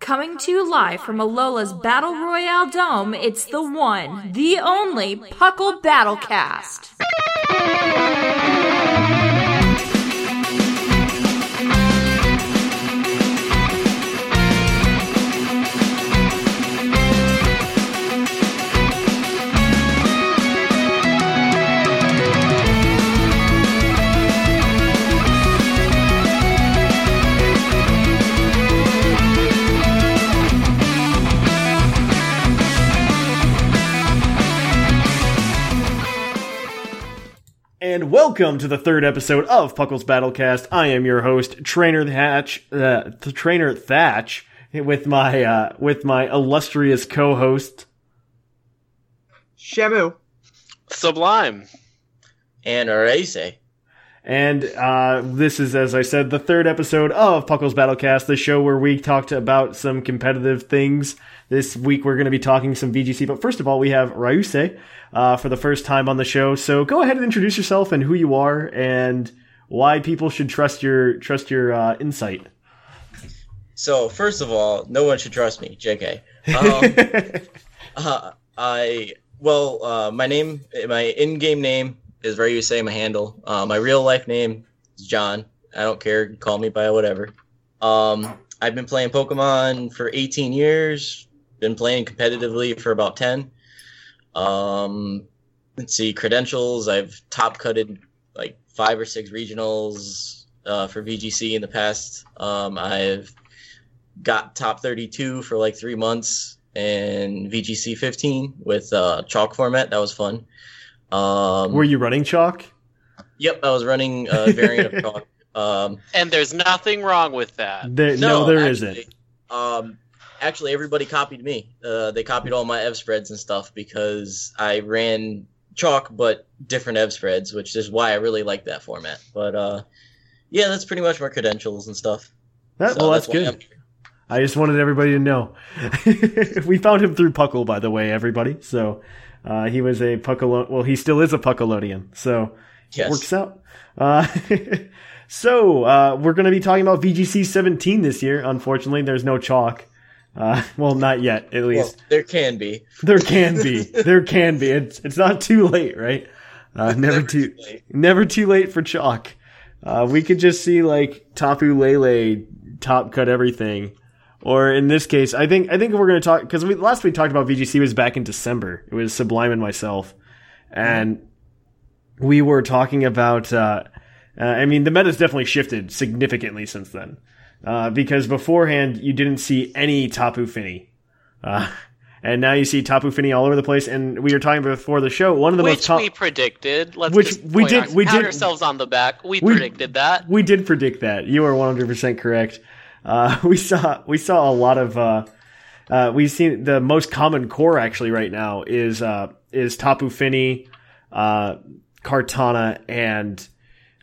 Coming to you live from Alola's Battle Royale Dome, it's the one, the only Puckle Battlecast. And welcome to the third episode of Puckle's Battlecast. I am your host, Trainer Thatch, uh, Trainer Thatch, with my uh, with my illustrious co-host. Shamu. Sublime. And Arese. And uh, this is, as I said, the third episode of Puckle's Battlecast, the show where we talked about some competitive things. This week we're going to be talking some VGC, but first of all, we have Ryuse uh, for the first time on the show. So go ahead and introduce yourself and who you are and why people should trust your trust your uh, insight. So first of all, no one should trust me. Jk. Um, uh, I well, uh, my name, my in-game name is Ryuse. My handle. Uh, my real life name is John. I don't care. Call me by whatever. Um, I've been playing Pokemon for 18 years. Been playing competitively for about 10. Um, let's see credentials. I've top cutted like five or six regionals uh, for VGC in the past. Um, I've got top 32 for like three months in VGC 15 with uh, chalk format. That was fun. Um, Were you running chalk? Yep, I was running a variant of chalk. Um, And there's nothing wrong with that. There, no, there actually, not Um, actually, everybody copied me. Uh, they copied all my ev spreads and stuff because I ran chalk, but different ev spreads, which is why I really like that format. But uh, yeah, that's pretty much my credentials and stuff. That, So well, that's, why good. I just wanted everybody to know. we found him through Puckle, by the way, everybody. So uh, he was a Puckle. Well, he still is a Puckalodian. So it works out. Uh, so uh, we're going to be talking about VGC 17 this year. Unfortunately, there's no chalk. Uh, well, not yet, at Well, least. there can be. there can be. There can be. It's it's not too late, right? Uh, never too late. never too late for chalk. Uh, we could just see like Tapu Lele top cut everything, or in this case, I think I think we're going to talk because we last we talked about VGC was back in December. It was Sublime and myself, and we were talking about. Uh, uh, I mean, the meta's definitely shifted significantly since then. Uh, because beforehand you didn't see any Tapu Fini. Uh, and now you see Tapu Fini all over the place. And we were talking before the show. One of the most Which we predicted. Let's Which just we did- our- we pat did- ourselves on the back. We, we- predicted that. we did predict that. You are 100% correct. Uh, we saw we saw a lot of uh, uh, we've seen the most common core actually right now is uh, is Tapu Fini, uh, Kartana, and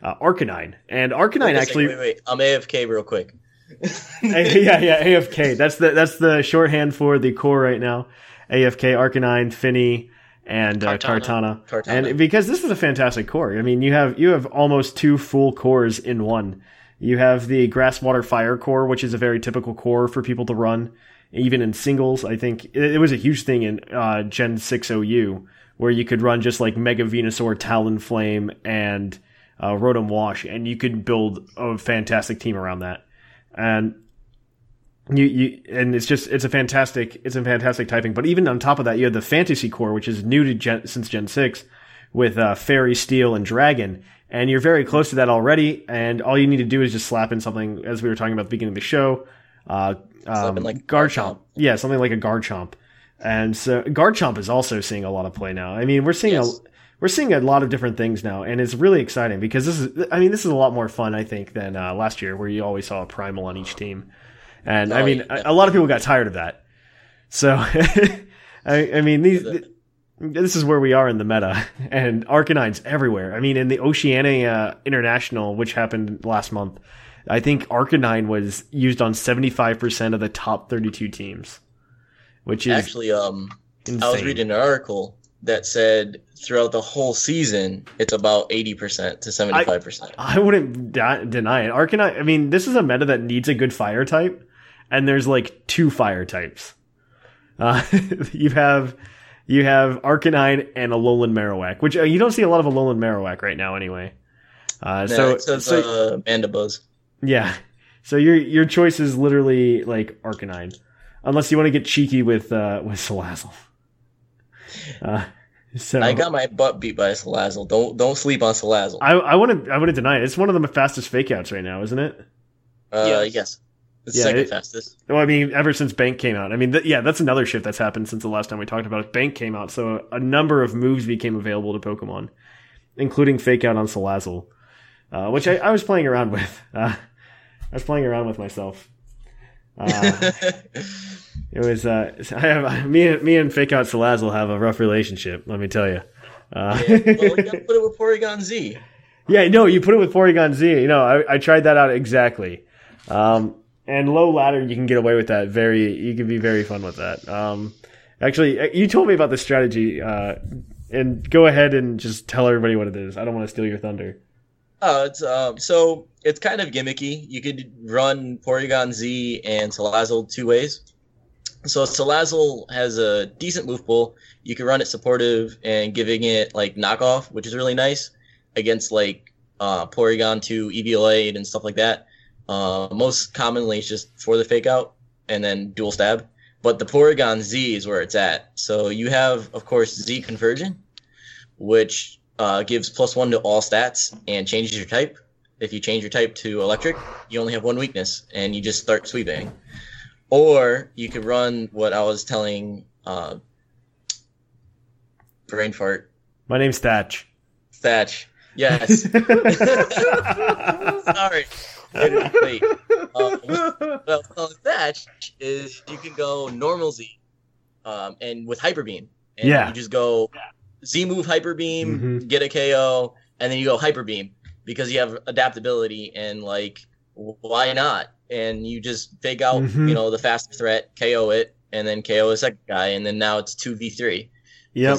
uh, Arcanine. And Arcanine Wait a second, actually wait, wait. I'm AFK real quick. yeah, yeah, AFK. That's the that's the shorthand for the core right now. AFK, Arcanine, Fini, and uh, Kartana. Kartana. Kartana. And because this is a fantastic core. I mean, you have you have almost two full cores in one. You have the Grass Water Fire core, which is a very typical core for people to run, even in singles. I think it, it was a huge thing in uh, Gen 6 OU, where you could run just like Mega Venusaur, Talonflame, and uh, Rotom Wash, and you could build a fantastic team around that. And you, you and it's just it's a fantastic it's a fantastic typing. But even on top of that, you have the Fantasy Core, which is new to Gen, since Gen six, with uh, Fairy, Steel, and Dragon. And you're very close to that already. And all you need to do is just slap in something, as we were talking about at the beginning of the show, uh, um, like, Garchomp. Yeah, something like a guard Garchomp. And so guard Garchomp is also seeing a lot of play now. I mean, we're seeing Yes. a we're seeing a lot of different things now, and it's really exciting because this is I mean this is a lot more fun I think than uh, last year where you always saw a primal on each team, and I Oh, mean yeah. a, a lot of people got tired of that. So I, I mean these. This is where we are in the meta, and Arcanine's everywhere. I mean, in the Oceania International, which happened last month, I think Arcanine was used on 75% of the top 32 teams, which is Actually, um, insane. I was reading an article that said throughout the whole season, it's about 80% to 75%. I wouldn't de- deny it. Arcanine, I mean, this is a meta that needs a good fire type, and there's like two fire types. Uh, you have you have Arcanine and Alolan Marowak, which uh, you don't see a lot of Alolan Marowak right now anyway. Uh, Nah, so, it says so uh, Mandibuzz. yeah, so your your choice is literally like Arcanine, unless you want to get cheeky with uh, with Salazzle. Uh, so I got my butt beat by Salazzle. Don't don't sleep on Salazzle. I I wouldn't I wouldn't deny it. It's one of the fastest fake outs right now, isn't it? uh, Yes. yes. It's Yeah, second it- fastest. Well, I mean, ever since Bank came out. I mean, th- yeah, that's another shift that's happened since the last time we talked about it. Bank came out, so a number of moves became available to Pokemon, including Fake Out on Salazzle, uh, which I, I was playing around with. Uh, I was playing around with myself. Uh, it was uh, I have me and me and Fake Out Salazzle have a rough relationship. Let me tell you. Uh, well, you put it with Porygon Z. Yeah, no, you put it with Porygon Z. You know, I, I tried that out exactly. Um, and low ladder, you can get away with that. Very, you can be very fun with that. Um, actually, uh, you told me about the strategy, uh, and go ahead and just tell everybody what it is. I don't want to steal your thunder. Oh, it's um, so it's kind of gimmicky. You could run Porygon Z and Salazzle two ways. So Salazzle has a decent move pool. You can run it supportive and giving it like knockoff, which is really nice against like uh, Porygon 2, EVLA, and stuff like that. Uh, most commonly, it's just for the fake out and then dual stab. But the Porygon Z is where it's at. So you have, of course, Z conversion, which uh, gives plus one to all stats and changes your type. If you change your type to electric, you only have one weakness and you just start sweeping. Or you could run what I was telling uh, brain fart My name's Thatch. Thatch. Yes. Sorry. It is late. What I was Thatch is you can go normal Z, um, and with Hyper Beam, and Yeah. you just go Z move Hyper Beam, Mhm. get a KO, and then you go Hyper Beam because you have adaptability and like why not? And you just fake out, Mhm. you know, the fast threat, KO it, and then KO a second guy, and then now it's two v three. Yep.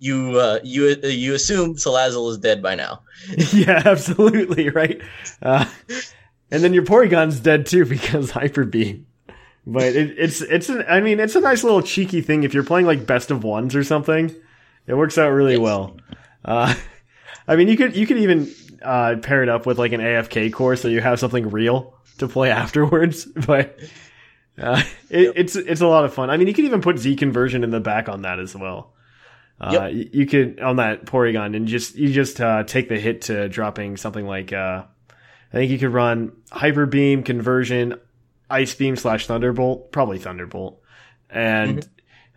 You uh, you you assume Salazzle is dead by now. yeah, absolutely right. Uh, and then your Porygon's dead too because Hyper Beam. But it, it's it's an, I mean it's a nice little cheeky thing if you're playing like best of ones or something. It works out really Yes. well. Uh, I mean you could you could even uh, pair it up with like an AFK core so you have something real to play afterwards. But uh, it, it's it's a lot of fun. I mean you could even put Z conversion in the back on that as well. Uh, Yep. you could on that Porygon and just you just uh, take the hit to dropping something like uh, I think you could run Hyper Beam conversion, Ice Beam slash Thunderbolt, probably Thunderbolt, and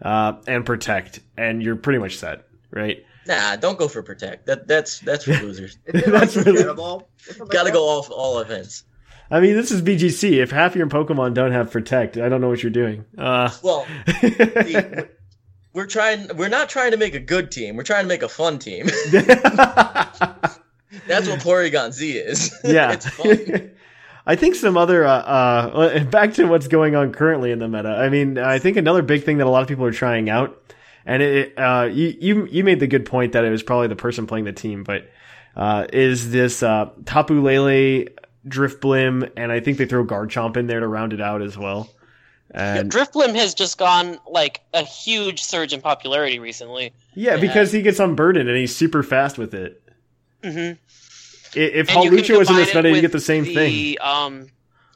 uh, and Protect, and you're pretty much set, right? Nah, don't go for protect. That that's that's for losers. That's really. Gotta go off all events. I mean, this is VGC. If half your Pokemon don't have Protect, I don't know what you're doing. Uh, Well, see, we're trying. We're not trying to make a good team. We're trying to make a fun team. That's what Porygon Z is. yeah. I think some other uh, uh back to what's going on currently in the meta. I mean, I think another big thing that a lot of people are trying out, and it uh you you you made the good point that it was probably the person playing the team, but uh is this uh Tapu Lele, Drifblim, and I think they throw Garchomp in there to round it out as well. And Drifblim has just gone like a huge surge in popularity recently. yeah, because he gets unburdened and he's super fast with it. hmm If you was in this meta, you get the same thing. Um,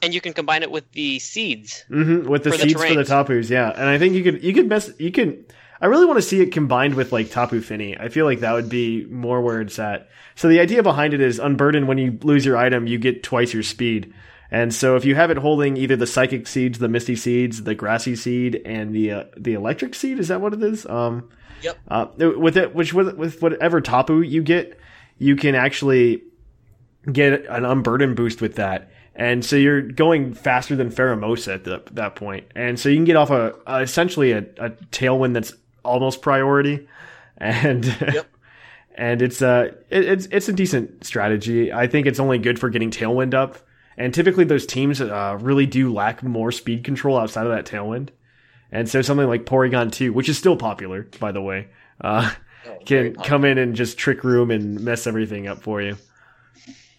and you can combine it with the seeds. hmm with the for the seeds for the. Tapus, yeah. And I think you could you could mess you could. I really want to see it combined with like Tapu Fini. I feel like that would be more where it's at. So the idea behind it is unburdened When you lose your item, you get twice your speed. And so if you have it holding either the psychic seeds, the misty seeds, the grassy seed, and the uh, the electric seed, is that what it is? Um, Yep. uh, with it, which with, with whatever tapu you get, you can actually get an unburden boost with that. And so you're going faster than Pheromosa at the, that point. And so you can get off a, a essentially a, a tailwind that's almost priority. And Yep. and it's uh it, it's it's a decent strategy. I think it's only good for getting tailwind up. And typically those teams uh, really do lack more speed control outside of that tailwind. And so something like Porygon 2, which is still popular, by the way, uh, Oh, can come in and just trick room and mess everything up for you.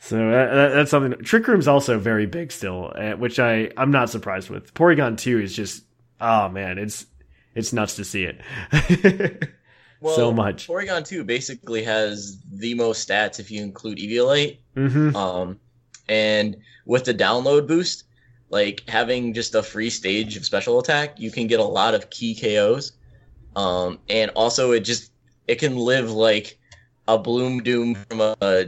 So that, that- that's something. Trick room's also very big still, uh, which I I'm not surprised with. Porygon 2 is just oh man, it's it's nuts to see it. Well, so much. Porygon 2 basically has the most stats if you include Eviolite. hmm Um, and with the download boost, like having just a free stage of special attack, you can get a lot of key KOs. Um, and also it just it can live like a Bloom Doom from a, a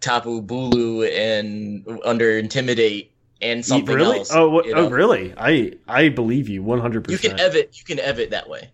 Tapu Bulu and under Intimidate and something really? else. oh, what, you oh, really? I I believe you one hundred percent. You can ev it. You can ev it that way.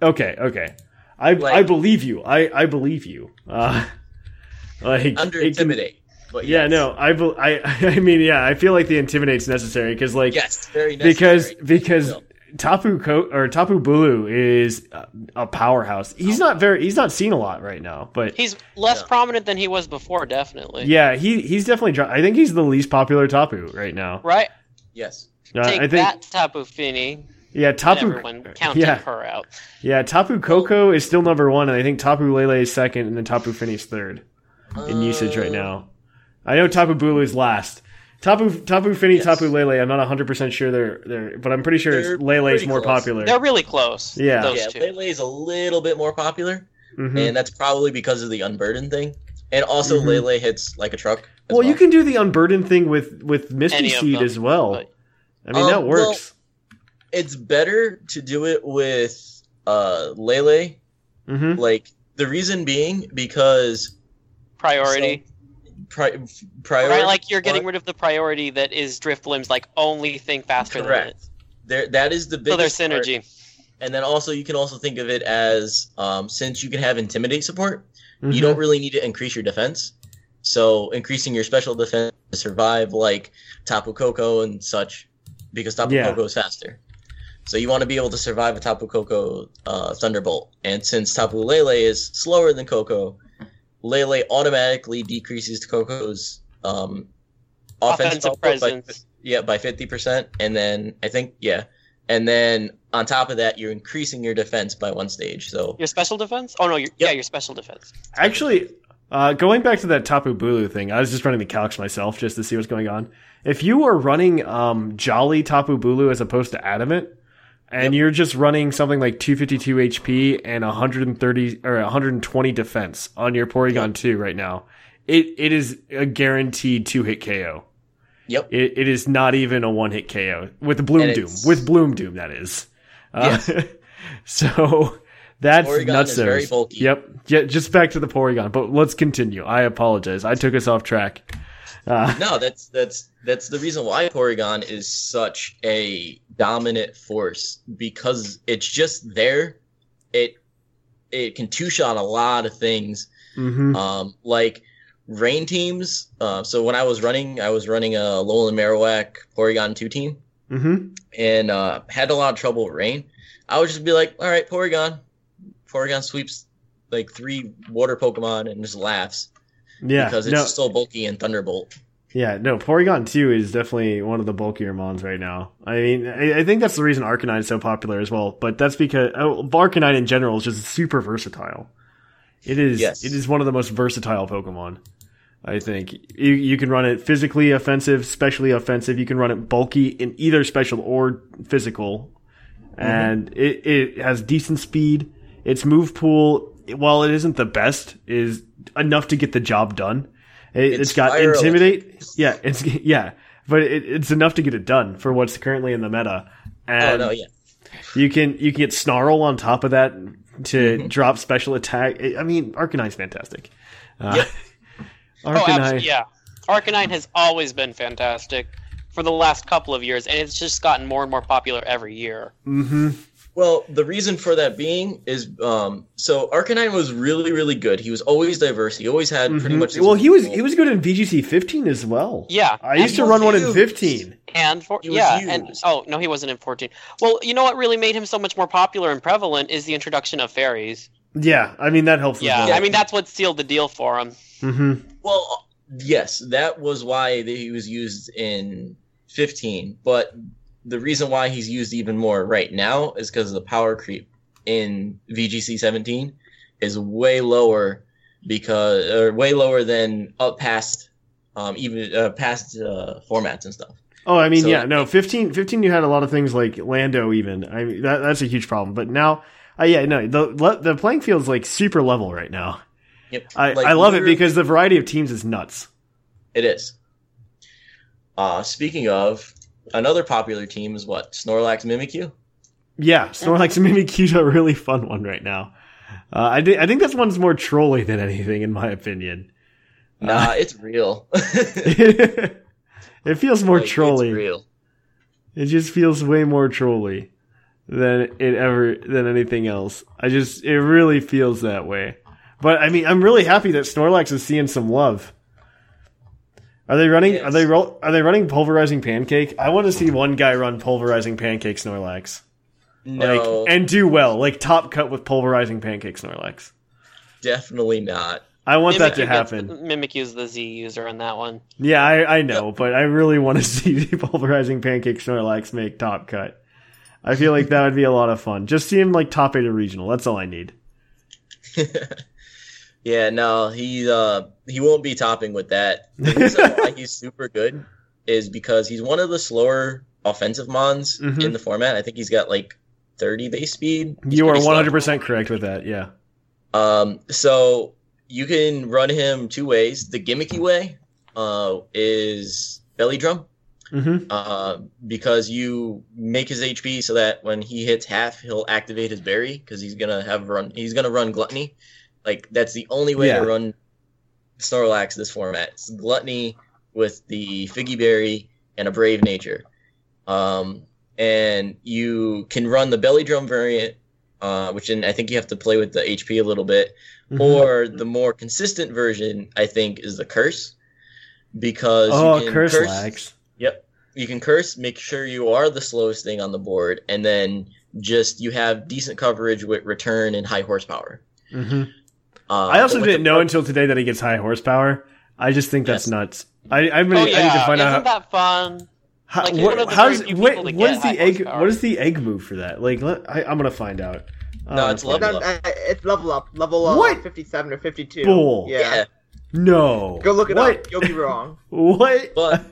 Okay, okay. I Like- I believe you. I I believe you. Uh, like Under Intimidate. But yeah, yes. no. I, I I mean, yeah. I feel like the intimidate's necessary because like Yes, very necessary. because because Still. Tapu Ko- or Tapu Bulu is a, a powerhouse. He's not very he's not seen a lot right now, but He's less Yeah. prominent than he was before, definitely. yeah, he he's definitely. I think he's the least popular Tapu right now. Right? Yes. Uh, Take I think that, Tapu Fini. yeah, Tapu Everyone counting yeah her out. yeah Tapu Koko is still number one, and I think Tapu Lele is second, and then Tapu Fini is third in usage right now. I know Tapu Bulu is last. Tapu Tapu Fini, Yes. Tapu Lele. I'm not 100 percent sure they're they're, but I'm pretty sure They're it's Lele's pretty more close. popular. They're really close. Yeah. Those yeah, two. Lele is a little bit more popular, Mhm. and that's probably because of the unburden thing. And also, Mhm. Lele hits like a truck. as Well, you can do the unburden thing with with Misty Seed them, as well. but- I mean Um, that well- works. It's better to do it with uh Lele. hmm Like the reason being because Priority. Pri- priority. right? Like you're getting rid of the priority that is Drifblim's like only thing faster than it. Correct. There, that is the So biggest. there's part. synergy. And then also you can also think of it as um, since you can have intimidate support, Mhm. you don't really need to increase your defense. So increasing your special defense to survive like Tapu Koko and such, because Tapu Yeah. Koko is faster. So you want to be able to survive a Tapu Koko uh, Thunderbolt. And since Tapu Lele is slower than Koko, Lele automatically decreases Koko's um, offensive, Offensive output by- presence. yeah, by fifty percent, and then I think yeah, and then on top of that, you're increasing your defense by one stage. So Your special defense? Oh no, your, yeah, your special defense. Actually, uh, going back to that Tapu Bulu thing, I was just running the calcs myself just to see what's going on. If you were running um, Jolly Tapu Bulu as opposed to Adamant, and you're just running something like 252 HP and 130 or 120 defense on your Porygon 2 right now, it it is a guaranteed two hit KO. Yep. It, it is not even a one hit KO with Bloom And Doom. With Bloom Doom, that is. Uh, so that's Porygon nuts. very bulky. Yep. Yeah, just back to the Porygon, but let's continue. I apologize. I took us off track. Uh, no, that's that's that's the reason why Porygon is such a dominant force because it's just there. It it can two shot a lot of things. mhm. Um, like rain teams. Uh, so when I was running, I was running a Alolan Marowak Porygon two team. Mhm. and uh, had a lot of trouble with rain, I would just be like, all right, Porygon. Porygon sweeps like three water Pokemon and just laughs Yeah. because it's no, so bulky and Thunderbolt. yeah. No. Porygon Two is definitely one of the bulkier mons right now. I mean, I, I think that's the reason Arcanine is so popular as well. But that's because oh, Arcanine in general is just super versatile. It is. Yes. It is one of the most versatile Pokemon. I think you you can run it physically offensive, specially offensive. You can run it bulky in either special or physical, mm-hmm. and it, it has decent speed. Its move pool, while it isn't the best, is enough to get the job done. It, It's it's got intimidate. Yeah, it's yeah, but it, it's enough to get it done for what's currently in the meta. Oh no, yeah. you can you can get snarl on top of that to Mm-hmm. drop special attack. I I mean, Arcanine's fantastic. Uh, Oh, Arcanine, absolutely, yeah. Arcanine has always been fantastic for the last couple of years, and it's just gotten more and more popular every year. Well, the reason for that being is um so Arcanine was really really good. He was always diverse. He always had pretty much. Mm-hmm. well, he was role. he was good in VGC 15 as well. Yeah, I used to run he one in 15. And for He was yeah, and oh no, he wasn't in fourteen. Well, you know what really made him so much more popular and prevalent is the introduction of fairies. Yeah, I mean that helps. as Yeah, well. I mean that's what sealed the deal for him. hmm Well, yes, that was why he was used in 15. But the reason why he's used even more right now is because the power creep in VGC 17 is way lower because or way lower than up past um, even uh, past uh, formats and stuff. Oh, I mean, So- yeah, no, 15, 15 you had a lot of things like Lando even. I mean, that, that's a huge problem. But now, uh, yeah, no, the the playing field's like super level right now. Yep. I, Like, I love it because the variety of teams is nuts. It is. Uh, speaking of, another popular team is what? Snorlax Mimikyu? Yeah, Snorlax Mimikyu's a really fun one right now. Uh, I, thi- I think this one's more trolly than anything, in my opinion. Nah, it's real. it feels more Like, trolly. It's real. It just feels way more trolly than it ever than anything else. I just it really feels that way. But I mean, I'm really happy that Snorlax is seeing some love. Are they running? Are they ro- Are they running pulverizing pancake? I want to see one guy run pulverizing pancake Snorlax, No, like and do well, like top cut with pulverizing pancake Snorlax. definitely not. I want that to Mimikyu gets- happen. Mimikyu's the Z user on that one. Yeah, I, I know, but I really want to see the pulverizing pancake Snorlax make top cut. I feel like that would be a lot of fun. Just see him like top eight or regional. That's all I need. Yeah, no, he uh he won't be topping with that. The reason why he's super good is because he's one of the slower offensive mons Mhm. in the format. I think he's got like 30 base speed. He's You are 100% correct with that. Yeah. Um, so you can run him two ways. The gimmicky way uh, is belly drum, Mm-hmm. uh, because you make his HP so that when he hits half, he'll activate his berry because he's gonna have run. He's gonna run gluttony. Like that's the only way Yeah. to run Snorlax this format. It's gluttony with the figgy berry and a brave nature. Um, and you can run the belly drum variant, uh, which in, I think you have to play with the HP a little bit. Mm-hmm. Or the more consistent version, I think, is the curse, because oh, you can curse, lags. Yep, you can curse. Make sure you are the slowest thing on the board, and then just you have decent coverage with return and high horsepower. hmm Uh, I also didn't the know until today that he gets high horsepower. I just think that's Yes. nuts. I, I'm gonna, Oh I need yeah, to find isn't out how, that fun? how like, what, one of the how's very what, what is the egg? horsepower. What is the egg move for that? Like, let, I, I'm gonna find out. No, Uh, it's level out. up. Uh, it's level up, level uh, What? 57 or 52. Bull. Yeah. Yeah, No, Go look it what? up. You'll be wrong. What? but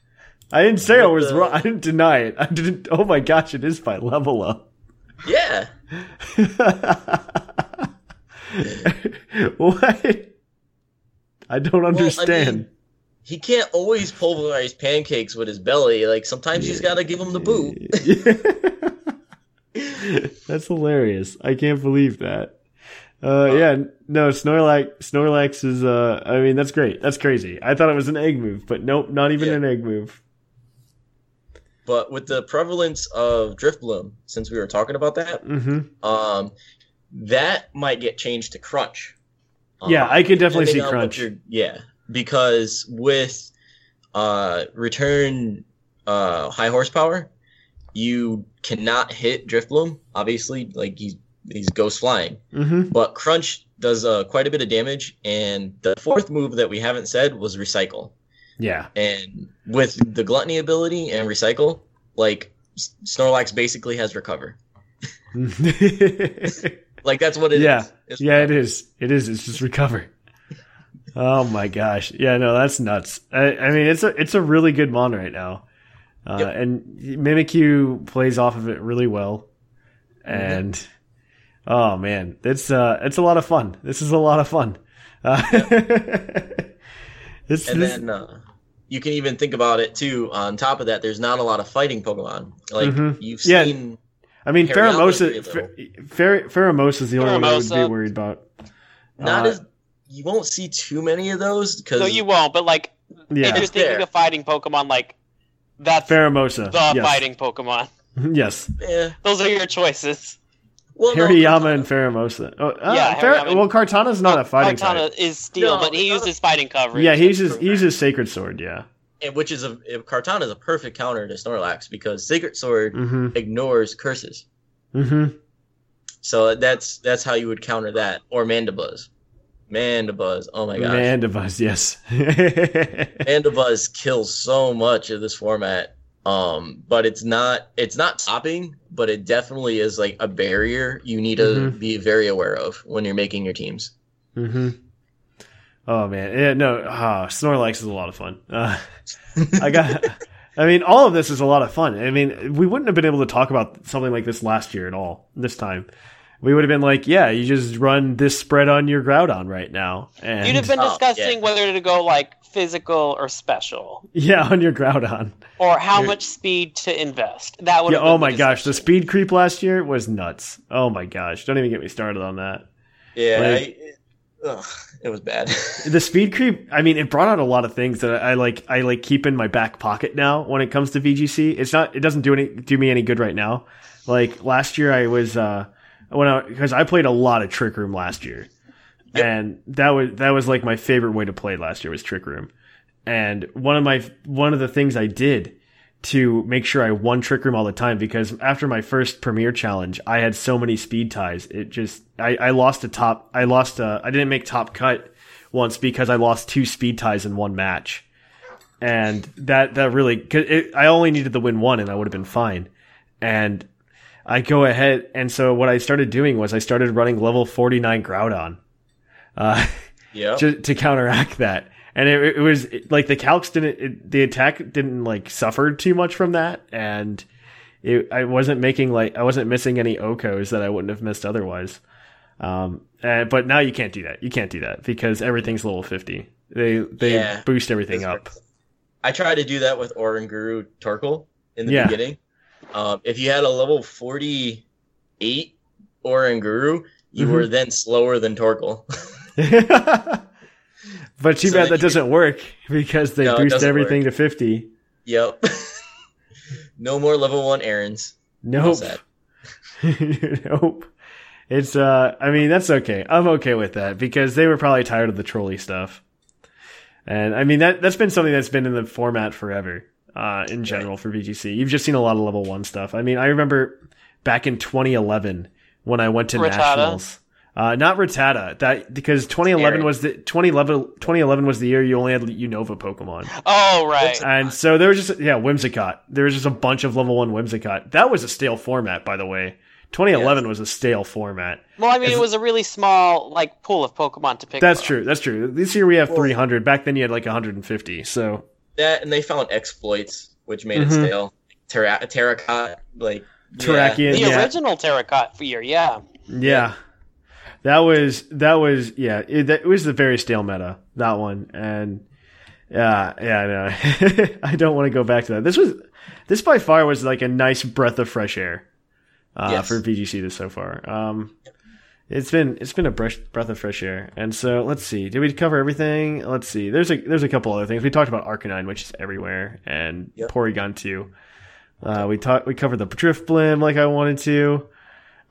I didn't say I was the- wrong. I didn't deny it. I didn't. Oh my gosh, it is by level up. yeah, what? I don't understand. mean- he can't always pulverize pancakes with his belly. Like sometimes he's got to give him the boot. That's hilarious. I can't believe that. Uh, yeah, no, Snorlax, Snorlax is, uh, I mean, that's great. That's crazy. I thought it was an egg move, but nope, not even Yeah. an egg move. But with the prevalence of Driftbloom, since we were talking about that, hmm um, that might get changed to Crunch. Yeah, Um, I could definitely see Crunch. Yeah, because with uh, return uh, high horsepower, you cannot hit drift bloom. Obviously, like he's he's ghost flying, hmm but Crunch does uh, quite a bit of damage. And the fourth move that we haven't said was Recycle. Yeah. And with the Gluttony ability and Recycle, like Snorlax basically has Recover. Like that's what it is. yeah. It's Yeah, it is. It is. It's just recover. Oh my gosh. Yeah, no, that's nuts. I, I mean, it's a it's a really good mon right now, uh, Yep. and Mimikyu plays off of it really well, and oh man, it's uh it's a lot of fun. This is a lot of fun. Uh, This, And this then uh, you can even think about it too. On top of that, there's not a lot of fighting Pokemon. Like Mhm. you've Yeah. Seen. I mean, Hariyama Fer- Pheromosa is the only one I would be worried about. Not Uh, as you won't see too many of those because No, you won't. But like, if Yeah, you're thinking of fighting Pokemon, like that's Pheromosa. the yes. fighting Pokemon. Yes, eh, Those are your choices. well, no, and Pheromosa. Oh, uh, Yeah, Fer- Hariyama- well, Kartana's not a fighting Kartana type. is steel, No, but he Kartana- uses fighting coverage. Yeah, he uses he uses Sacred Sword. Yeah. And which is a Kartana is a perfect counter to Snorlax because Sacred Sword Mm-hmm. ignores curses. Mm-hmm. So that's that's how you would counter that or Mandibuzz. Mandibuzz, oh my gosh, Mandibuzz, yes. Mandibuzz kills so much of this format. Um, but it's not it's not stopping, but it definitely is like a barrier you need to Mhm. be very aware of when you're making your teams. mm-hmm. Oh man, yeah, no, ah, Snorlax is a lot of fun. Uh, I got. I mean, all of this is a lot of fun. I mean, we wouldn't have been able to talk about something like this last year at all. This time, we would have been like, "Yeah, you just run this spread on your Groudon right now," and You'd have been Oh, discussing yeah. whether to go like physical or special, yeah, on your Groudon. or how You're- much speed to invest. That would. Yeah, have been oh the my gosh, the speed creep last year was nuts. Oh my gosh, don't even get me started on that. Yeah, Like- I- ugh, it was bad. The speed creep, I mean, it brought out a lot of things that I like. I like keep in my back pocket now when it comes to VGC. It's not. It doesn't do any do me any good right now. Like last year, I was uh when I because I played a lot of Trick Room last year, Yep. and that was that was like my favorite way to play last year was Trick Room. And one of my one of the things I did to make sure I won Trick Room all the time because after my first premiere challenge, I had so many speed ties. It just I, I lost a top. I lost a. I didn't make top cut once because I lost two speed ties in one match, and that that really. Cause it, I only needed to win one, and I would have been fine. And I go ahead, and so what I started doing was I started running level forty nine Groudon. Uh, yeah. to, to counteract that. And it, it was it- like the calcs didn't, it, the attack didn't like suffer too much from that. And it, I wasn't making like, I wasn't missing any Okos that I wouldn't have missed otherwise. Um, and, but now you can't do that. You can't do that because everything's level 50. They, they Yeah. boost everything up. I tried to do that with Oranguru Torkoal in the Yeah. beginning. Um, if you had a level 48 Oranguru, you Mhm. were then slower than Torkoal. but too So bad that you- doesn't work because they No, boost doesn't everything to 50. yep. no more level 1 errands. Nope. nope. It's uh I mean that's okay. I'm okay with that because they were probably tired of the trolley stuff. And I mean that that's been something that's been in the format forever. Uh in general for VGC. You've just seen a lot of level 1 stuff. I mean, I remember back in 2011 when I went to Rattata? nationals. Uh not Rattata. That because 2011 Scary. was the 2011 2011 was the year you only had Unova Pokemon. Oh right. And so there was just yeah, Whimsicott. There was just a bunch of level one Whimsicott. That was a stale format, by the way. 2011 was a stale format. Well, I mean, it was a really small like pool of Pokemon to pick. That's from. true. That's true. This year we have Well- 300. Back then you had like 150. So That and they found exploits, which made Mhm. it stale. Terra- Terracotta, like yeah. Terrakion, The yeah, original Terracotta for year, yeah. yeah. That was that was yeah. It, that, it was the very stale meta that one, and yeah, yeah. No, I don't want to go back to that. This was this by far was like a nice breath of fresh air uh, Yes. for VGC this so far. Um, it's been it's been a breath breath of fresh air, and so let's see. Did we cover everything? Let's see. There's a there's a couple other things we talked about. Arcanine, which is everywhere, and Yep. Porygon too. Uh, we talked we covered the Drifblim like I wanted to.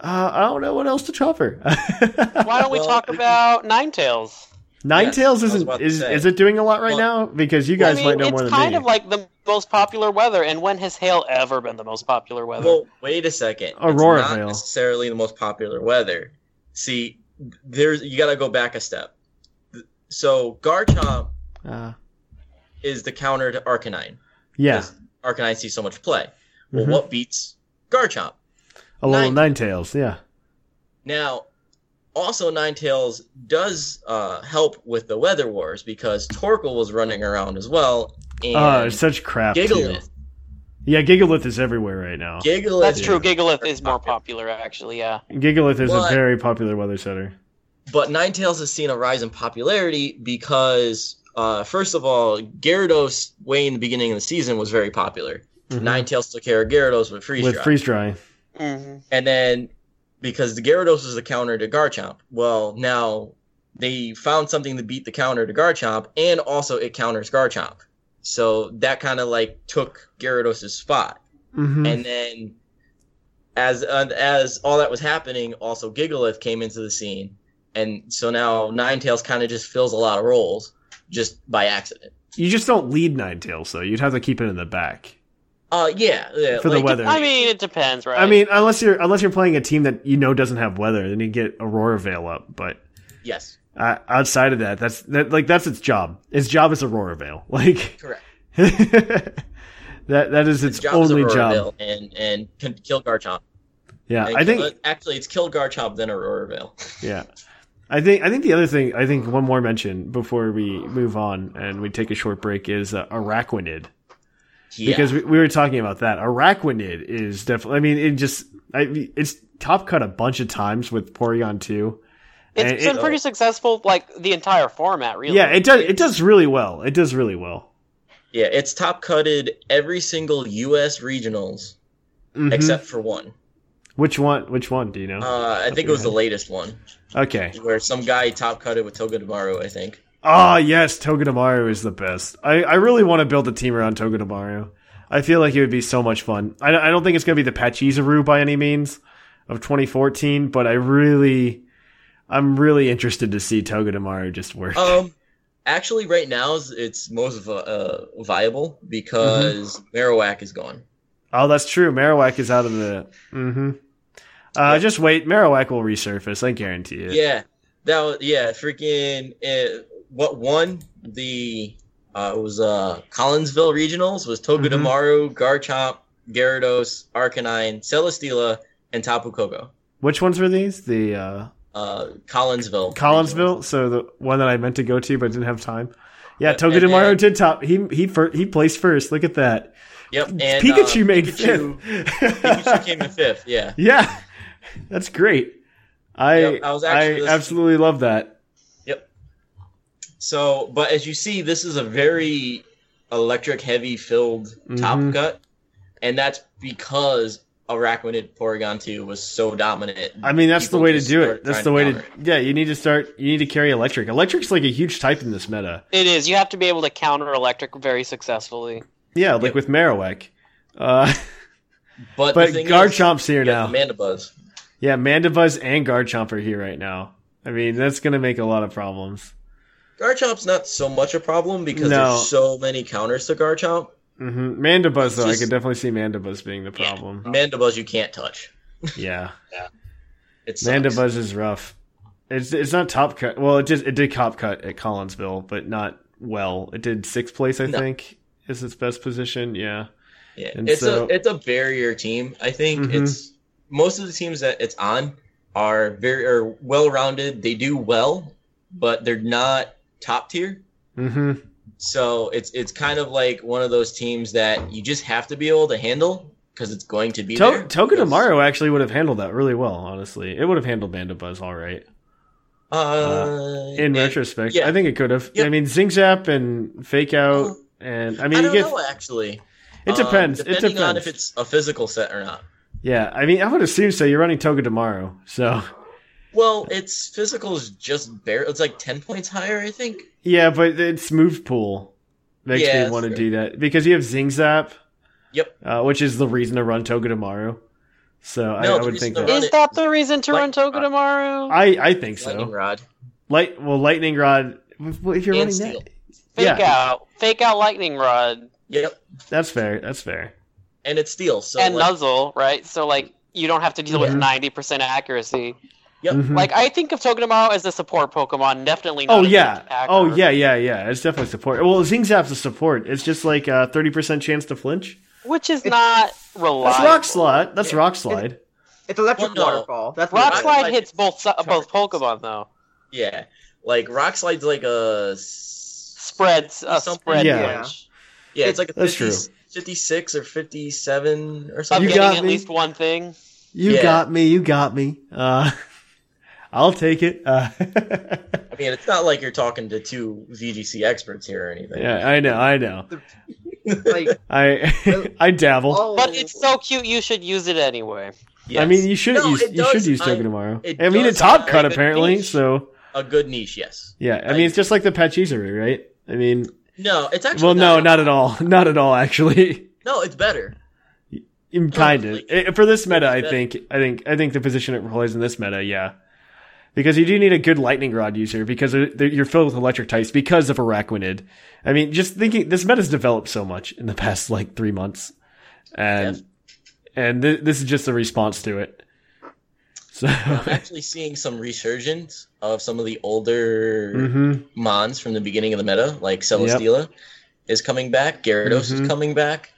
Uh, I don't know what else to cover. Why don't we Well, talk about Ninetales? Ninetales Yes, Tails was isn't is is it doing a lot right Well- now? Because you I guys mean, might know it's more than me. It's kind of like the most popular weather, and when has hail ever been the most popular weather? Well, wait a second. Aurora it's not Veil. necessarily the most popular weather. See, there's you got to go back a step. So Garchomp uh, is the counter to Arcanine. yeah, Arcanine sees so much play. Well, Mhm. what beats Garchomp? A little Nine- tails, Yeah, Now, also Ninetales does uh, help with the Weather Wars because Torkoal was running around as well, and oh, it's such crap too. Yeah, Gigalith is everywhere right now. Gigalith. That's true. is Gigalith is more popular. popular, actually. Yeah. Gigalith is But- a very popular weather setter. But Ninetales has seen a rise in popularity because uh, first of all, Gyarados way in the beginning of the season was very popular. Ninetales took care of Gyarados with freeze Mm-hmm. with Dry. freeze dry. Hmm and then because the Gyarados was a counter to Garchomp, well now they found something to beat the counter to Garchomp, and also it counters Garchomp. So that kind of like took Gyarados' spot. hmm And then, as uh, as all that was happening, also Gigalith came into the scene, and so now Ninetales kind of just fills a lot of roles just by accident. You just don't lead Ninetales though. You'd have to keep it in the back. Uh, yeah, yeah For the weather. I mean, it depends, right? I mean, unless you're unless you're playing a team that you know doesn't have weather, then you get Aurora Veil up. But Yes, uh, outside of that, that's that like that's its job. Its job is Aurora Veil. Like correct. that that is its, Its job only Aurora job. Veil and and can kill Garchomp. Yeah, And I think kill- actually it's kill Garchomp then Aurora Veil. Yeah. I think I think the other thing I think one more mention before we move on and we take a short break is uh, Araquanid Yeah. because we, we were talking about that. Araquanid is definitely. I mean, it just I, it's top cut a bunch of times with Porygon two. it's and been it- pretty successful, like the entire format, really. Yeah, it does. It does really well. It does really well. yeah, it's top cutted every single US regionals Mhm. except for one. which one? Which one? Do you know? Uh, I think it was the latest one okay. where some guy top cutted with Togedemaru, I think. Oh yes, Togedemaru is the best. I, I really want to build a team around Togedemaru. I feel like it would be so much fun. I, I don't think it's going to be the Pachirisu by any means of 2014, but I really, I'm really interested to see Togedemaru just work. Um, actually, right now it's most uh, viable because Marowak is gone. oh, that's true. Marowak is out of the. Mm-hmm. Uh, Just wait. Marowak will resurface. I guarantee it. Yeah, that was yeah. Freaking uh, what won the uh, it was uh Collinsville regionals was Togedemaru, Garchomp, Gyarados, Arcanine, Celesteela, and Tapu Koko. Which ones were these? The uh, Uh, Collinsville. Collinsville. So the one that I meant to go to but didn't have time. Yeah, Togedemaru did top. He he fir- he placed first. Look at that. Yep. And Pikachu uh, made Pikachu, fifth. Pikachu came in fifth. Yeah. Yeah, that's great. I Yep, I was actually I absolutely love that. Yep. So, but as you see, this is a very electric heavy filled top Mhm. cut, and that's because Araquanid Porygon 2 was so dominant. I mean, that's the way to do it. That's the way to. counter it. Yeah, you need to start. You need to carry electric. Electric's like a huge type in this meta. It is. You have to be able to counter electric very successfully. Yeah, like Yep. with Marowak. Uh, But, but the thing Garchomp's here is, you now. Mandibuzz. yeah, Mandibuzz and Garchomp are here right now. I mean, that's gonna make a lot of problems. Garchomp's not so much a problem because No. there's so many counters to Garchomp. hmm Mandibuzz, though, I Just- could definitely see Mandibuzz being the problem. Mandibuzz you can't touch. Yeah, It sucks. Mandibuzz is rough. It's it's not top cut. Well, it just it did top cut at Collinsville, but not well. It did sixth place, I No. think, is its best position. Yeah. Yeah, And it's so- a it's a barrier team. I think Mhm. it's most of the teams that it's on are very are well rounded. They do well, but they're not top tier. hmm So it's it's kind of like one of those teams that you just have to be able to handle because it's going to be there. To- Togedemaru actually would have handled that really well. Honestly, it would have handled Mandibuzz all right. Uh, In it- retrospect, yeah. I think it could have. Yep. I mean, Zing Zap and Fake Out, Well, and I I, mean, you don't get. know actually. It Um, depends. it depending depends. on if it's a physical set or not. yeah, I mean, I would assume so. You're running Togedemaru, so Well, its physical is just bare. It's like ten points higher, I think. yeah, but it's move pool makes Yeah, me want to fair. do that because you have Zing Zap, Yep. uh, which is the reason to run Togedemaru. So I, No, I the would think to that. Is it- that the reason to Like- run Togedemaru? I I think so. Lightning so. rod. Light well, lightning rod. Well, if you're And running steel. that, Fake yeah. out. Fake out lightning rod. Yep. that's fair. That's fair. And it's steel. So and like, nuzzle, right? So like you don't have to deal with Mhm. ninety percent accuracy. Yep. Mhm. Like I think of Togedemaru as a support Pokemon, definitely not Oh as yeah. attacker. Oh yeah, yeah, yeah. It's definitely support. Well, Zing Zap's a support. It's just like a thirty percent chance to flinch. Which is not reliable. That's rock slide. That's rock slide. It's electric Well, no. waterfall. That's Rock slide Like- hits both si- both Pokemon though. Yeah. Like rock slide's like a s- Spreads a Something- spread Yeah. punch. Yeah, it's like a That's 50, true. 56 or 57 or something. You got at me. least one thing. You Yeah. got me. You got me. Uh, I'll take it. Uh, I mean, it's not like you're talking to two VGC experts here or anything. yeah, I know, I know. Like, I I dabble. oh, But it's so cute. You should use it anyway. I mean, you should No, use it you should does- use I- Togedemaru. it I mean, does it's hot have a cut apparently, niche. so a good niche, yes. yeah. I Like- mean, it's just like the Pachirisu, right? I mean, No, it's actually well, no, not, not at all, not at all. Actually, No, it's better. kind of like- for this meta. I better. think, I think, I think the position it plays in this meta, yeah. Because you do need a good lightning rod user because they're- they're- you're filled with electric types because of Araquanid. I mean, just thinking this meta's developed so much in the past like three months, and Yes. and th- this is just a response to it. So, I'm actually seeing some resurgence of some of the older Mhm. mons from the beginning of the meta, like Celesteela is coming back, Gyarados Mhm. is coming back.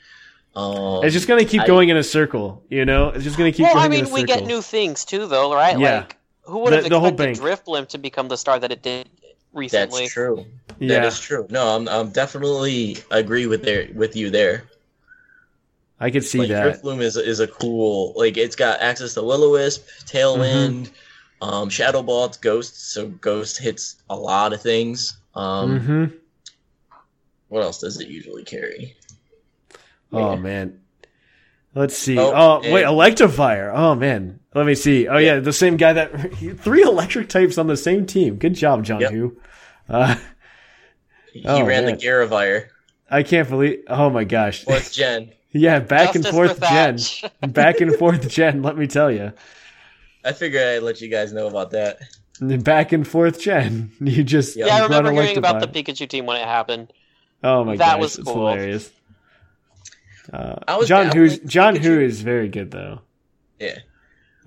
Um, It's just gonna keep I- going in a circle, you know. It's just gonna keep going. well, going I mean, in a we circle. get new things too, though, right? Yeah. Like, who would have The- the whole expected bank. To become the star that it did recently? That's true. That yeah, is true. No, I'm, I'm definitely agree with there with you there. I could see like that. Drifblim is is a cool like it's got access to Will-O-Wisp, Tailwind, Mm-hmm. um, Shadow Ball, it's Ghost, so Ghost hits a lot of things. Um, hmm what else does it usually carry? Oh man, let's see. Oh, Oh, wait, and- Electivire. Oh man, let me see. Oh yeah, the same guy that three electric types on the same team. Good job, John Yep. Hu. Uh, He Oh, ran man. the Garavire, I can't believe. Oh my gosh. fourth gen. yeah, back and forth for gen. Back and forth gen. Let me tell you. I figured I'd let you guys know about that. Back and forth gen. You just Yeah, Yeah, I remember hearing about the Pikachu team when it happened. Oh my That gosh, was it's cool. hilarious. Uh, John Who's John Pikachu. Who is very good though. Yeah.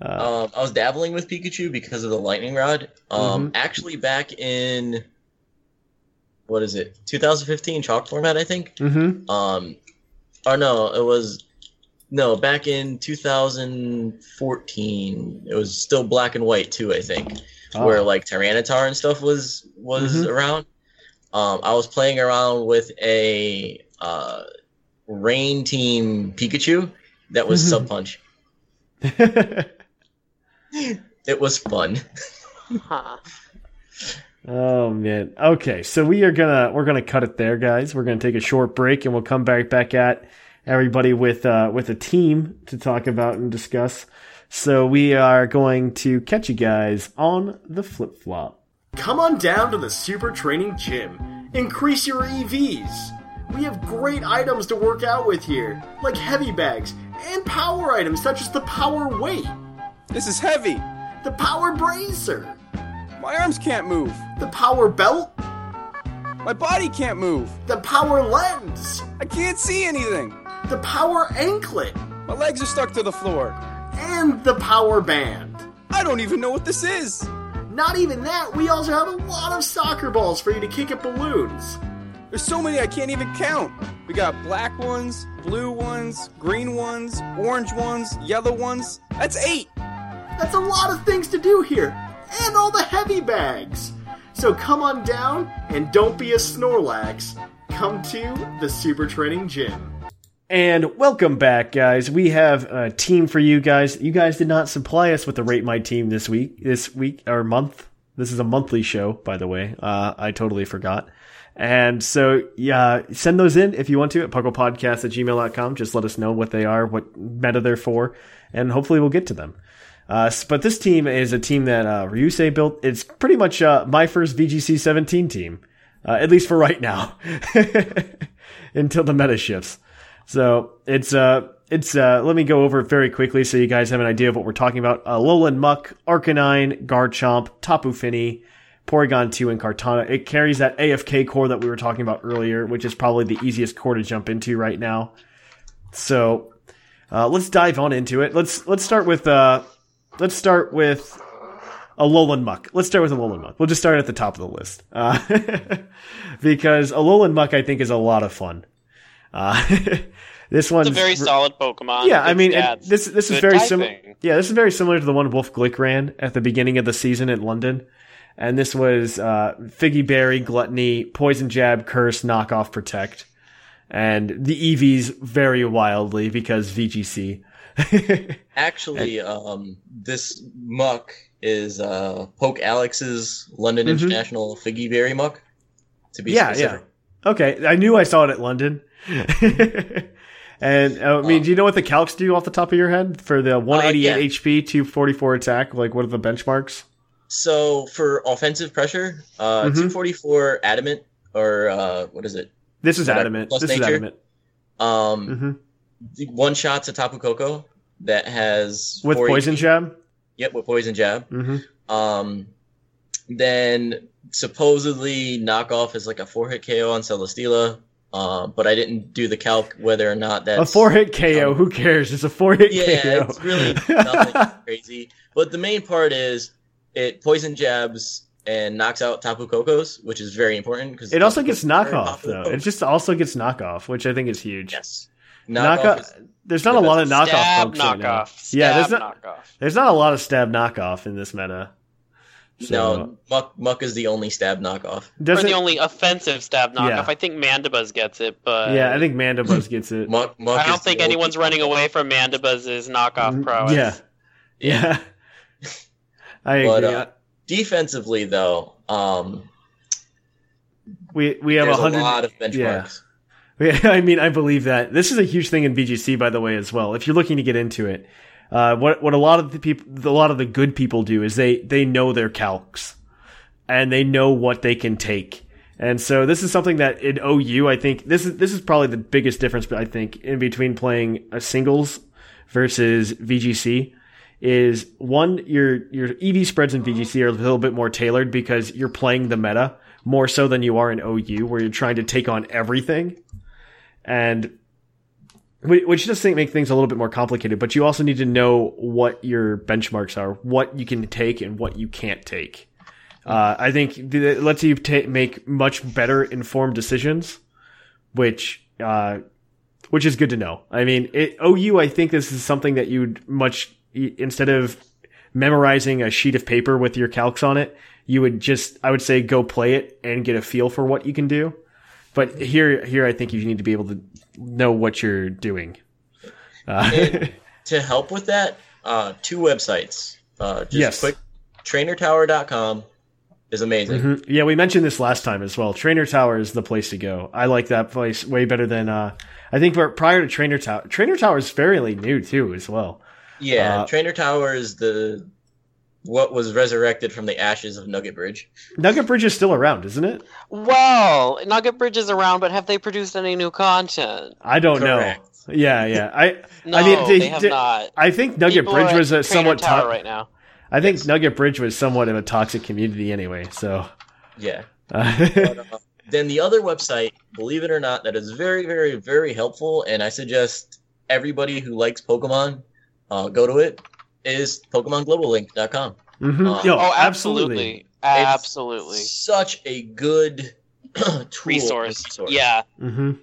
Uh, Um, I was dabbling with Pikachu because of the lightning rod. Um, Mm-hmm. actually back in what is it? 2015 chalk format, I think. hmm Um, or no, it was no back in 2014. It was still black and white too, I think, Oh. where like Tyranitar and stuff was was Mhm. around. Um, I was playing around with a uh, Rain Team Pikachu that was Mhm. Sub Punch. It was fun. Oh man. Okay, so we are gonna we're gonna cut it there, guys. We're gonna take a short break, and we'll come back back at everybody with uh, with a team to talk about and discuss. So we are going to catch you guys on the flip flop. Come on down to the Super Training Gym. Increase your EVs. We have great items to work out with here, like heavy bags and power items such as the Power Weight, This is heavy. the Power Bracer, My arms can't move. the Power Belt, My body can't move. the Power Lens, I can't see anything. the Power Anklet, My legs are stuck to the floor. and the Power Band. I don't even know what this is. Not even that, we also have a lot of soccer balls for you to kick at balloons. There's so many I can't even count. We got black ones, blue ones, green ones, orange ones, yellow ones. That's eight. That's a lot of things to do here, and all the heavy bags. So come on down and don't be a Snorlax. Come to the Super Training Gym. And welcome back, guys. We have a team for you guys. You guys did not supply us with the Rate My Team this week, this week or month. This is a monthly show, by the way. Uh, I totally forgot. And so, yeah, send those in if you want to at pucklepodcast at gmail.com. Just let us know what they are, what meta they're for, and hopefully we'll get to them. Uh, but this team is a team that uh, Ryusei built. It's pretty much uh, my first VGC 17 team, uh, at least for right now, until the meta shifts. So it's uh it's uh let me go over it very quickly so you guys have an idea of what we're talking about. Uh, Lolan Muck, Arcanine, Garchomp, Tapu Fini, Porygon 2, and Kartana. It carries that AFK core that we were talking about earlier, which is probably the easiest core to jump into right now. So uh, let's dive on into it. Let's let's start with uh let's start with a Alolan Muck. Let's start with Alolan Muck. We'll just start at the top of the list. Uh, because Alolan Muck I think is a lot of fun. Uh, this one's It's a very solid Pokemon. yeah, I mean, it, this this is very similar. Yeah, this is very similar to the one Wolfe Glick ran at the beginning of the season in London, and this was uh, Figy Berry, Gluttony, Poison Jab, Curse, Knockoff, Protect, and the EVs vary wildly because VGC. Actually, um, this muck is uh, Poke Alex's London Mhm. International Figy Berry Muck. To be Yeah, specific. yeah. Okay, I knew I saw it at London. and uh, I mean, do you know what the calcs do off the top of your head for the 188 yeah. HP, 244 attack? Like, what are the benchmarks? So for offensive pressure, uh, Mhm. 244 adamant or uh, what is it? This is adamant. plus This is adamant. Um, hmm the one shot to Tapu Koko that has With poison HP. jab. Yep, with poison jab. hmm Um, then supposedly knockoff is like a four hit KO on Celesteela. Uh, but I didn't do the calc whether or not that's A four hit KO. Who cares? It's a four hit Yeah, KO. it's really nothing crazy. But the main part is it poison jabs and knocks out Tapu Kokos, which is very important because It also gets knockoff though. It just also gets knockoff, which I think is huge. Yes. Knockoff. Knockoff is there's not a lot of knockoff Stab folks right now. knockoff. yeah, there's not. knockoff. There's not a lot of stab knockoff in this meta. So, no Muck Muck is the only stab knockoff. Or doesn't the only offensive stab knockoff. Yeah. I think Mandibuzz gets it, but yeah, I think Mandibuzz gets it. Muck, Muck I don't think only- anyone's running away from Mandibuzz's knockoff prowess. Mm, Yeah, yeah. I But agree. uh, defensively, though, um, we we have a a hundred. lot of Yeah. benchmarks. Yeah, I mean, I believe that this is a huge thing in VGC, by the way, as well. If you're looking to get into it, uh, what what a lot of the people, a lot of the good people do is they they know their calcs, and they know what they can take. And so this is something that in OU, I think this is this is probably the biggest difference. But I think in between playing a singles versus VGC is one your your EV spreads in VGC are a little bit more tailored because you're playing the meta more so than you are in OU, where you're trying to take on everything and which just think make things a little bit more complicated. But you also need to know what your benchmarks are, what you can take and what you can't take. Uh, I think th- it lets you make much better informed decisions, which uh, which is good to know. I mean, it, OU. I think this is something that you'd much instead of memorizing a sheet of paper with your calcs on it, you would just I would say go play it and get a feel for what you can do. But here, here, I think you need to be able to know what you're doing. Uh, to help with that, uh, two websites. Uh, just Yes. quick, trainertower.com is amazing. mhm. Yeah, we mentioned this last time as well. Trainer Tower is the place to go. I like that place way better than uh, I think. we're- Prior to Trainer Tower, Trainer Tower is fairly new too, as well. Yeah, Uh, Trainer Tower is the what was resurrected from the ashes of Nugget Bridge. Nugget Bridge is still around, isn't it? Well, Nugget Bridge is around, but have they produced any new content? I don't Correct. know. Yeah, yeah. I No, I mean, they, they- have they- not. I think Nugget People Bridge was a somewhat Trainer Tower to- right now. I think Nugget Bridge was somewhat of a toxic community anyway. So Yeah. uh, But, uh, then the other website, believe it or not, that is very, very, very helpful, and I suggest everybody who likes Pokemon uh, go to it, is PokemonGlobalLink.com. mhm. Uh, Yo, oh, absolutely. absolutely, absolutely. Such a good tool Resource. resource. Yeah, hmm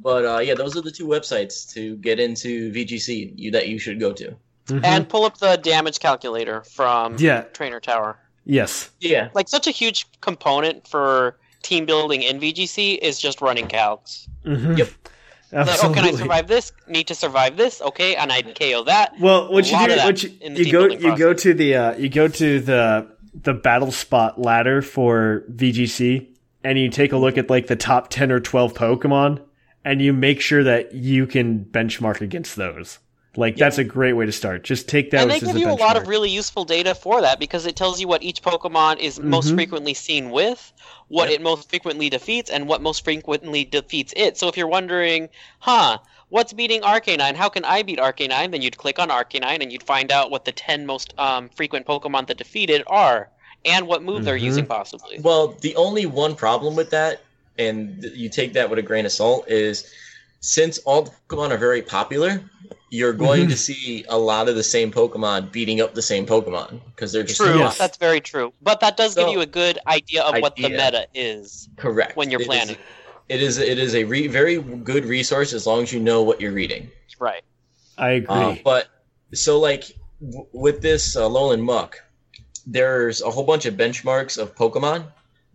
But uh, yeah, those are the two websites to get into VGC you, that you should go to. Mhm. and pull up the damage calculator from yeah, Trainer Tower. yes. Yeah. Like such a huge component for team building in VGC is just running calcs. hmm Yep. Like, oh, can I survive this? Need to survive this? Okay, and I KO that. Well, what you do, what you, you go, you go to the, uh, you go to the the battle spot ladder for VGC, and you take a look at like the top ten or twelve Pokemon, and you make sure that you can benchmark against those. Like that's a great way to start. Just take that and they give a you a lot of really useful data for that because it tells you what each Pokemon is most Mhm. frequently seen with, what Yep. it most frequently defeats, and what most frequently defeats it. So if you're wondering, huh, what's beating Arcanine? How can I beat Arcanine? Then you'd click on Arcanine and you'd find out what the 10 most um, frequent Pokemon that defeat it are, and what move they're Mhm. using possibly. Well, the only one problem with that, and th- you take that with a grain of salt, is since all Pokemon are very popular, you're going Mhm. to see a lot of the same Pokemon beating up the same Pokemon because they're just True, Yes. that's very true. But that does give you a good idea of what the meta is correct when you're It is- planning. it is it is a re- very good resource as long as you know what you're reading. Right. I agree. Uh, but so like w- with this uh, Alolan Muck, there's a whole bunch of benchmarks of Pokemon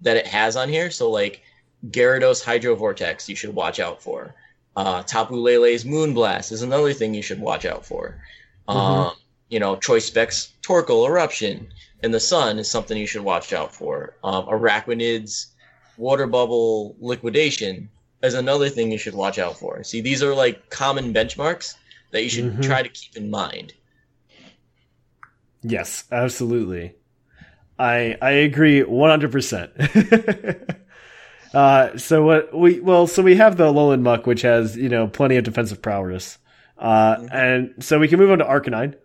that it has on here. So like Gyarados Hydro Vortex, you should watch out for. Uh, Tapu Lele's Moonblast is another thing you should watch out for. Um, you know, choice specs Torkoal eruption in the sun is something you should watch out for. Um, Araquanid's, water bubble liquidation is another thing you should watch out for. See, these are like common benchmarks that you should Mhm. try to keep in mind. Yes, absolutely. I I agree one hundred percent. Uh, so what we well, so we have the Alolan Muck, which has you know plenty of defensive prowess, uh, and so we can move on to Arcanine,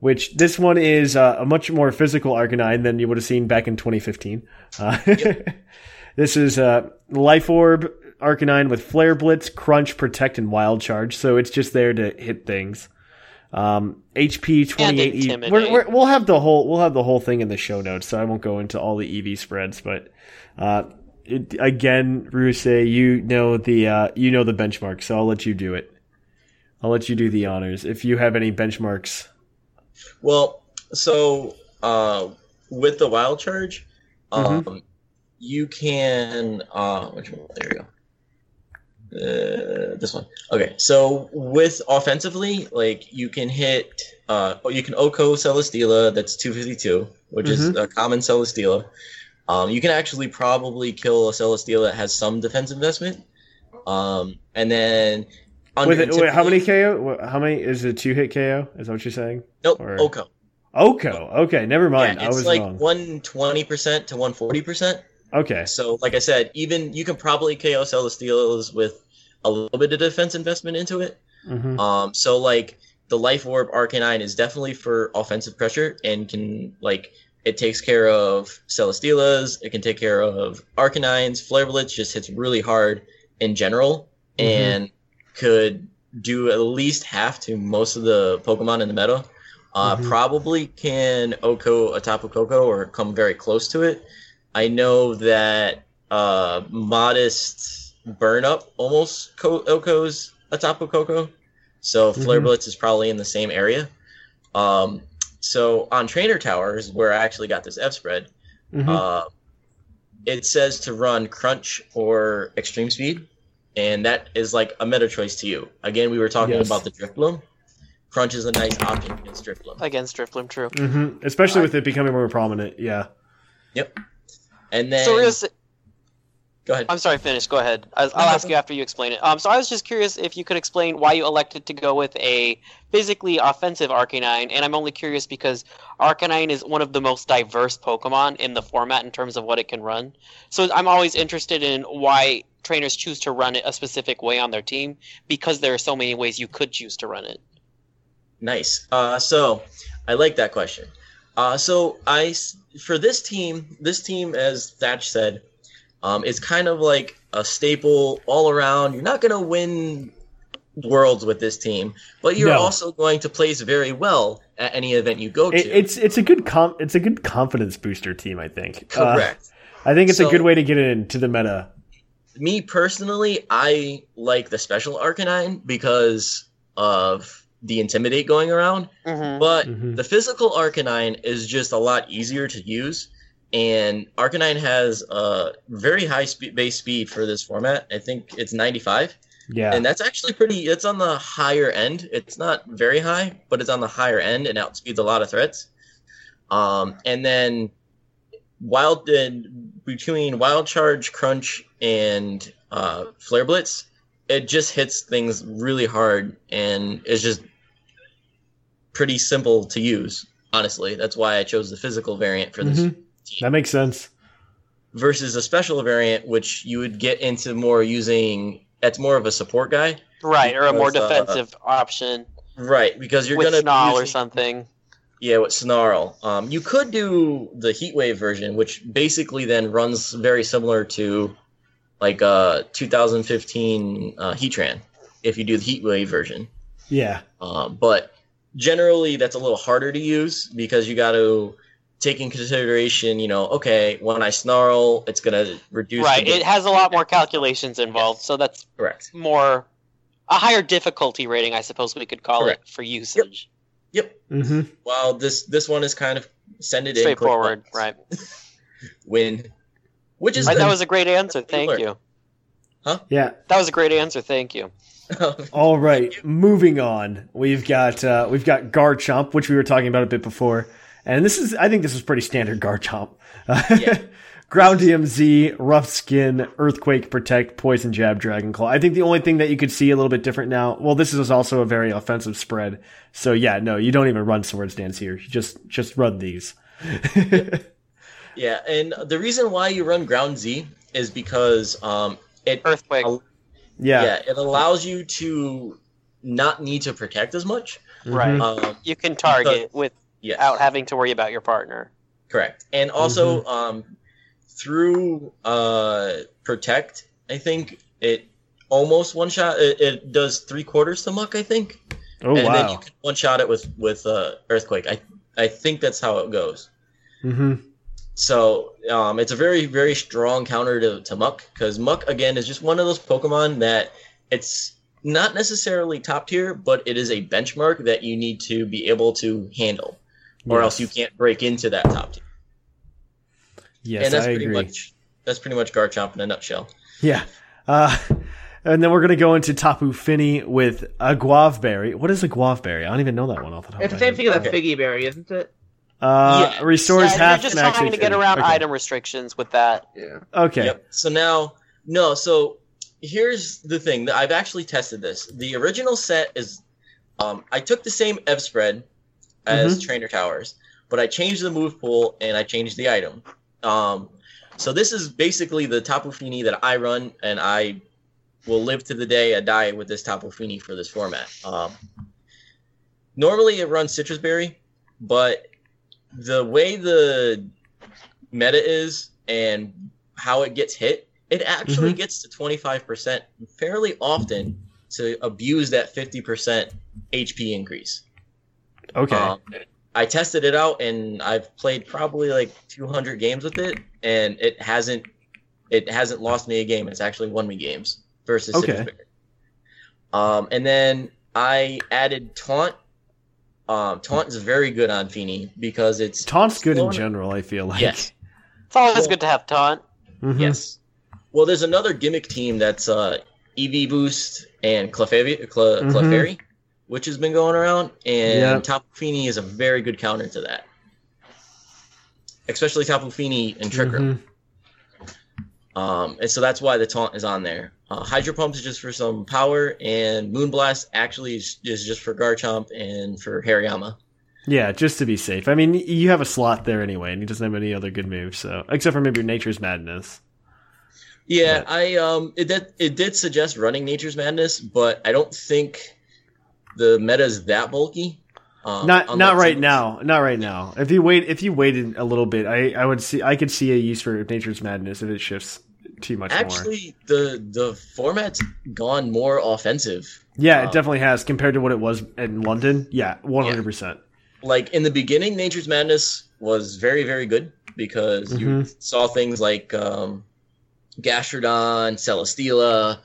which this one is uh, a much more physical Arcanine than you would have seen back in 2015. Uh, this is uh, Life Orb Arcanine with Flare Blitz, Crunch, Protect, and Wild Charge. So it's just there to hit things. Um, HP 28 E. We're, we're, we'll have the whole we'll have the whole thing in the show notes, so I won't go into all the EV spreads. But uh, it, again, Ruse, you know the uh, you know the benchmark, so I'll let you do it. I'll let you do the honors if you have any benchmarks. Well, so uh, with the wild charge, um, Mhm. you can uh, which one? There we go. Uh, this one. Okay, so with offensively, like you can hit, uh, you can OHKO Celesteela, that's 252, which is Mhm. a common Celesteela. Um, you can actually probably kill a Celesteela that has some defense investment. Um, and then With it, wait, how many KO? How many is it? Two hit KO? Is that what you're saying? Nope, or- OHKO. OHKO. Okay, never mind. Yeah, I it's was like wrong. 120% to 140%. Okay. So, like I said, even you can probably KO Celesteelas with a little bit of defense investment into it. hmm Um, so like the Life Orb Arcanine is definitely for offensive pressure and can like it takes care of Celesteelas, it can take care of Arcanines, Flare Blitz just hits really hard in general Mhm. and could do at least half to most of the Pokemon in the meta. Uh, Mhm. Probably can OHKO a Tapu Koko or come very close to it. I know that uh, modest burn up almost co- OHKO's a Tapu Koko. So Flare Mhm. Blitz is probably in the same area. Um, so on Trainer Towers, where I actually got this F spread, Mhm. uh, it says to run Crunch or Extreme Speed, and that is like a meta choice to you. Again, we were talking Yes. about the Drift Bloom. Crunch is a nice option against Drifblim. Against Drifblim, true. hmm Especially with it becoming more prominent. Yeah. Yep. And then So Rios, go ahead. I'm sorry, finish. Go ahead. I'll, I'll ask you after you explain it. Um, so I was just curious if you could explain why you elected to go with a physically offensive Arcanine, and I'm only curious because Arcanine is one of the most diverse Pokemon in the format in terms of what it can run. So I'm always interested in why trainers choose to run it a specific way on their team because there are so many ways you could choose to run it. Nice. Uh, so I like that question. Uh, so I for this team, this team, as Thatch said, um, is kind of like a staple all around. You're not going to win worlds with this team, but you're No. also going to place very well at any event you go to. It, it's it's a good com- it's a good confidence booster team. I think. Uh, correct. I think it's a good way to get into the meta. me personally, I like the special Arcanine because of the intimidate going around. Mm-hmm. But Mhm. the physical Arcanine is just a lot easier to use, and Arcanine has a very high spe- base speed for this format. I think it's 95, Yeah. and that's actually pretty. It's on the higher end. It's not very high, but it's on the higher end and outspeeds a lot of threats. Um, and then wild and between Wild Charge, Crunch, and uh, Flare Blitz, it just hits things really hard and it's just pretty simple to use. Honestly, that's why I chose the physical variant for this Mhm. That makes sense. versus a special variant, which you would get into more using. That's more of a support guy, Right, or a more Because, uh, defensive option right? Because you're gonna be Snarl or something. Yeah, with Snarl. Um, you could do the Heatwave version, which basically then runs very similar to like uh 2015 uh, Heatran, if you do the Heatwave version. Yeah. Um, but generally, that's a little harder to use because you got to take in consideration, you know, okay, when I snarl, it's gonna reduce. Right, the it has a lot more calculations involved, so that's correct. more a higher difficulty rating, I suppose we could call Correct. it for usage. Yep. hmm Well, this this one is kind of send it in Straightforward, buttons, right? win, which is Right, that good. was a great answer. Thank what we you. Yeah. That was a great answer. Thank you. All right, moving on. We've got uh, we've got Garchomp, which we were talking about a bit before, and this is I think this is pretty standard Garchomp. Yeah. Groundium Z, Rough Skin, Earthquake, Protect, Poison Jab, Dragon Claw. I think the only thing that you could see a little bit different now. Well, this is also a very offensive spread, so yeah, no, you don't even run Swords Dance here. You just just run these. Yeah, and the reason why you run Ground Z is because um, it Earthquake. Yeah, yeah it allows you to not need to protect as much. Right. Um, You can target Because- yes. without having to worry about your partner. Correct. And also, um, through uh, Protect, I think it almost one shot. It, it does three quarters to Muck, I think. Oh and then you can one shot it with with uh, Earthquake. I I think that's how it goes. hmm So um, it's a very very strong counter to, to Muck because Muck again is just one of those Pokemon that it's not necessarily top tier, but it is a benchmark that you need to be able to handle, or else you can't break into that top tier. Yes, and that's I pretty agree. much that's pretty much Garchomp in a nutshell. Yeah. Uh, and then we're going to go into Tapu Fini with a Guavberry. What is a Guavberry? I don't even know that one off the top It's the of my same head. thing as a Okay. figy berry, isn't it? Uh, Yes. Restores Yeah, half you're just trying to get HP. around okay. item restrictions with that. Yeah. Okay. Yep. So now, no. So here's the thing. I've actually tested this. The original set is, um, I took the same Ev spread as Trainer Towers, but I changed the move pool and I changed the item. Um, so this is basically the Tapu Fini that I run, and I will live to the day I die with this Tapu Fini for this format. Um, normally it runs Sitrus Berry, but the way the meta is and how it gets hit, it actually Mm-hmm. gets to 25% fairly often to abuse that 50% HP increase. Okay. Um, I tested it out and I've played probably like 200 games with it and it hasn't it hasn't lost me a game. It's actually won me games versus Sitrus Okay. Um, and then I added taunt. Um, taunt is very good on Fini because it's Taunt's good in general, I feel like. Yes, It's always Well- good to have taunt. Mhm. yes. Well, there's another gimmick team that's uh, EV Boost and Clefairy, Cle- Mhm. Clefairy, which has been going around, and Yep. Tapu Fini is a very good counter to that. Especially Tapu Fini and Trick Room. Mhm. Um, and so that's why the taunt is on there. Uh, Hydro Pump is just for some power, and Moonblast actually is, is just for Garchomp and for Hariyama. Yeah, just to be safe. I mean, you have a slot there anyway, and he doesn't have any other good moves, so except for maybe Nature's Madness. Yeah, Yeah. I um, it did it did suggest running Nature's Madness, but I don't think the meta is that bulky. Um, not not right now. Not right now. If you wait, if you waited a little bit, I I would see I could see a use for Nature's Madness if it shifts too much more. Actually, the the format's gone more offensive. Yeah, it um, definitely has compared to what it was in London. Yeah, one hundred percent. like in the beginning, Nature's Madness was very, very good because you Mhm. saw things like um, Gastrodon, Celesteela,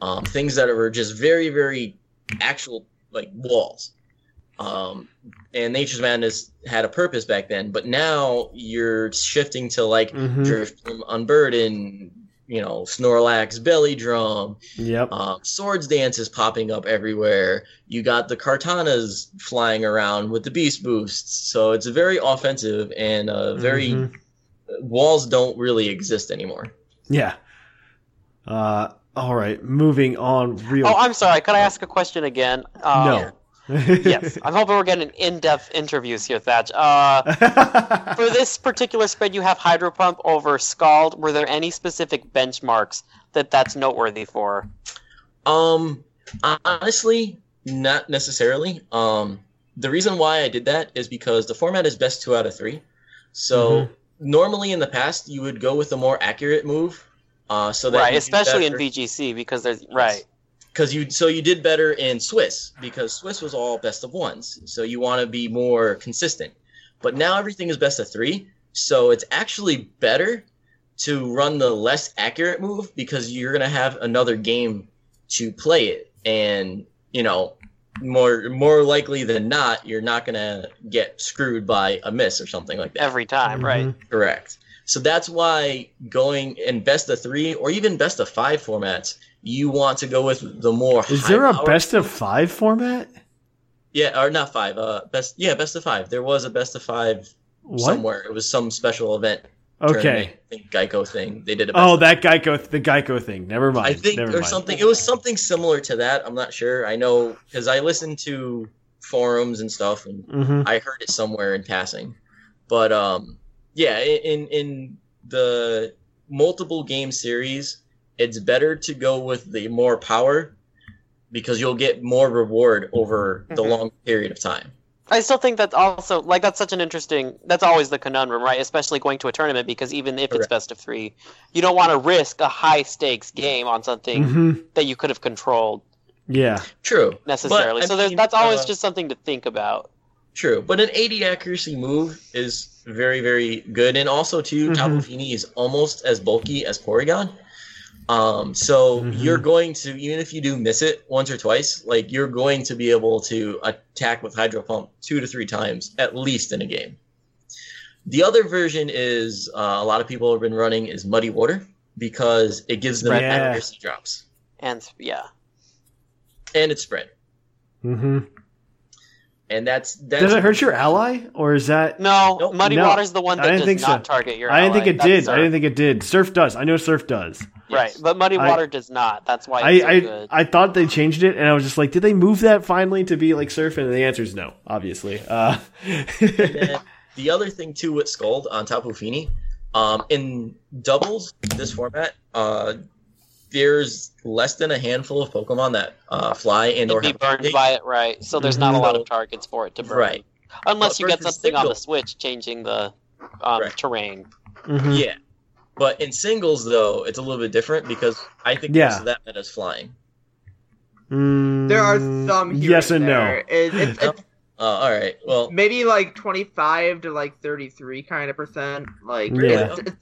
um, things that were just very, very actual like walls. Um, and Nature's Madness had a purpose back then, but now you're shifting to like Mhm. Drifloon, Unburden, you know, Snorlax, Belly Drum, Yep. um, swords dance is popping up everywhere. You got the Kartanas flying around with the beast boosts, so it's very offensive and uh, very Mhm. walls don't really exist anymore. Yeah. Uh. All right. Moving on. Real. Oh, I'm sorry. Could I ask a question again? Uh, no. yes, I'm hoping we're getting in-depth interviews here, Thatch. Uh, for this particular spread, you have Hydro Pump over Scald. Were there any specific benchmarks that that's noteworthy for? Um, honestly, not necessarily. Um, the reason why I did that is because the format is best two out of three. So Mhm. normally in the past, you would go with a more accurate move. Uh, so that Right, especially in better- VGC because there's right. because you so you did better in Swiss because Swiss was all best of ones. So you want to be more consistent. But now everything is best of three, so it's actually better to run the less accurate move because you're gonna have another game to play it, and you know more more likely than not you're not gonna get screwed by a miss or something like that. Every time, right? Mhm. Correct. So that's why going in best of three or even best of five formats, you want to go with the more. Is there a best of five format? Yeah, or not five. Uh, best. Yeah, best of five. There was a best of five What? somewhere. It was some special event. Okay. tournament, I think Geico thing. They did a best Oh, of that Geico, the Geico thing. Never mind. I think Never or mind. something. It was something similar to that. I'm not sure. I know because I listened to forums and stuff, and Mhm. I heard it somewhere in passing. But um, yeah, in in the multiple game series, it's better to go with the more power because you'll get more reward over the Mhm. long period of time. I still think that's also like that's such an interesting. That's always the conundrum, right? Especially going to a tournament because even if it's best of three, you don't want to risk a high stakes game on something Mhm. that you could have controlled Yeah. True, necessarily. But, so mean, that's always uh, just something to think about. True, but an 80 accuracy move is very, very good, and also too, Mhm. Tapu Fini is almost as bulky as Porygon. Um, so Mhm. you're going to even if you do miss it once or twice, like you're going to be able to attack with Hydro Pump two to three times at least in a game. The other version is uh, a lot of people have been running is Muddy Water because it gives them Yeah. accuracy drops And yeah, and it's spread, hmm and that's that's Does it hurt your ally, or is that? no, Nope. Muddy No, Water's the one I that didn't does think so. target your. Ally. I didn't think it That's did. Surf. I didn't think it did. Surf does. I know Surf does. Right, but Muddy I- Water does not. That's why I so I, good. I thought they changed it, and I was just like, did they move that finally to be like Surf? And the answer is no, obviously. Uh, And the other thing too with Scald on Tapu Fini, um, in doubles this format, uh, there's less than a handful of Pokemon that uh, fly and or It'd be have burned by it, right? So there's not a Mhm. lot of targets for it to burn. Right. Unless But you get versus something on the Switch changing the um, Right. terrain. mhm. Yeah. But in singles though, it's a little bit different because I think Yeah. most of that meta is flying. Mm, There are some here Yes and no. there. It, it's, it's Uh, all right. Well, maybe like 25 to like 33 kind of percent. Like Yeah. it's, it's,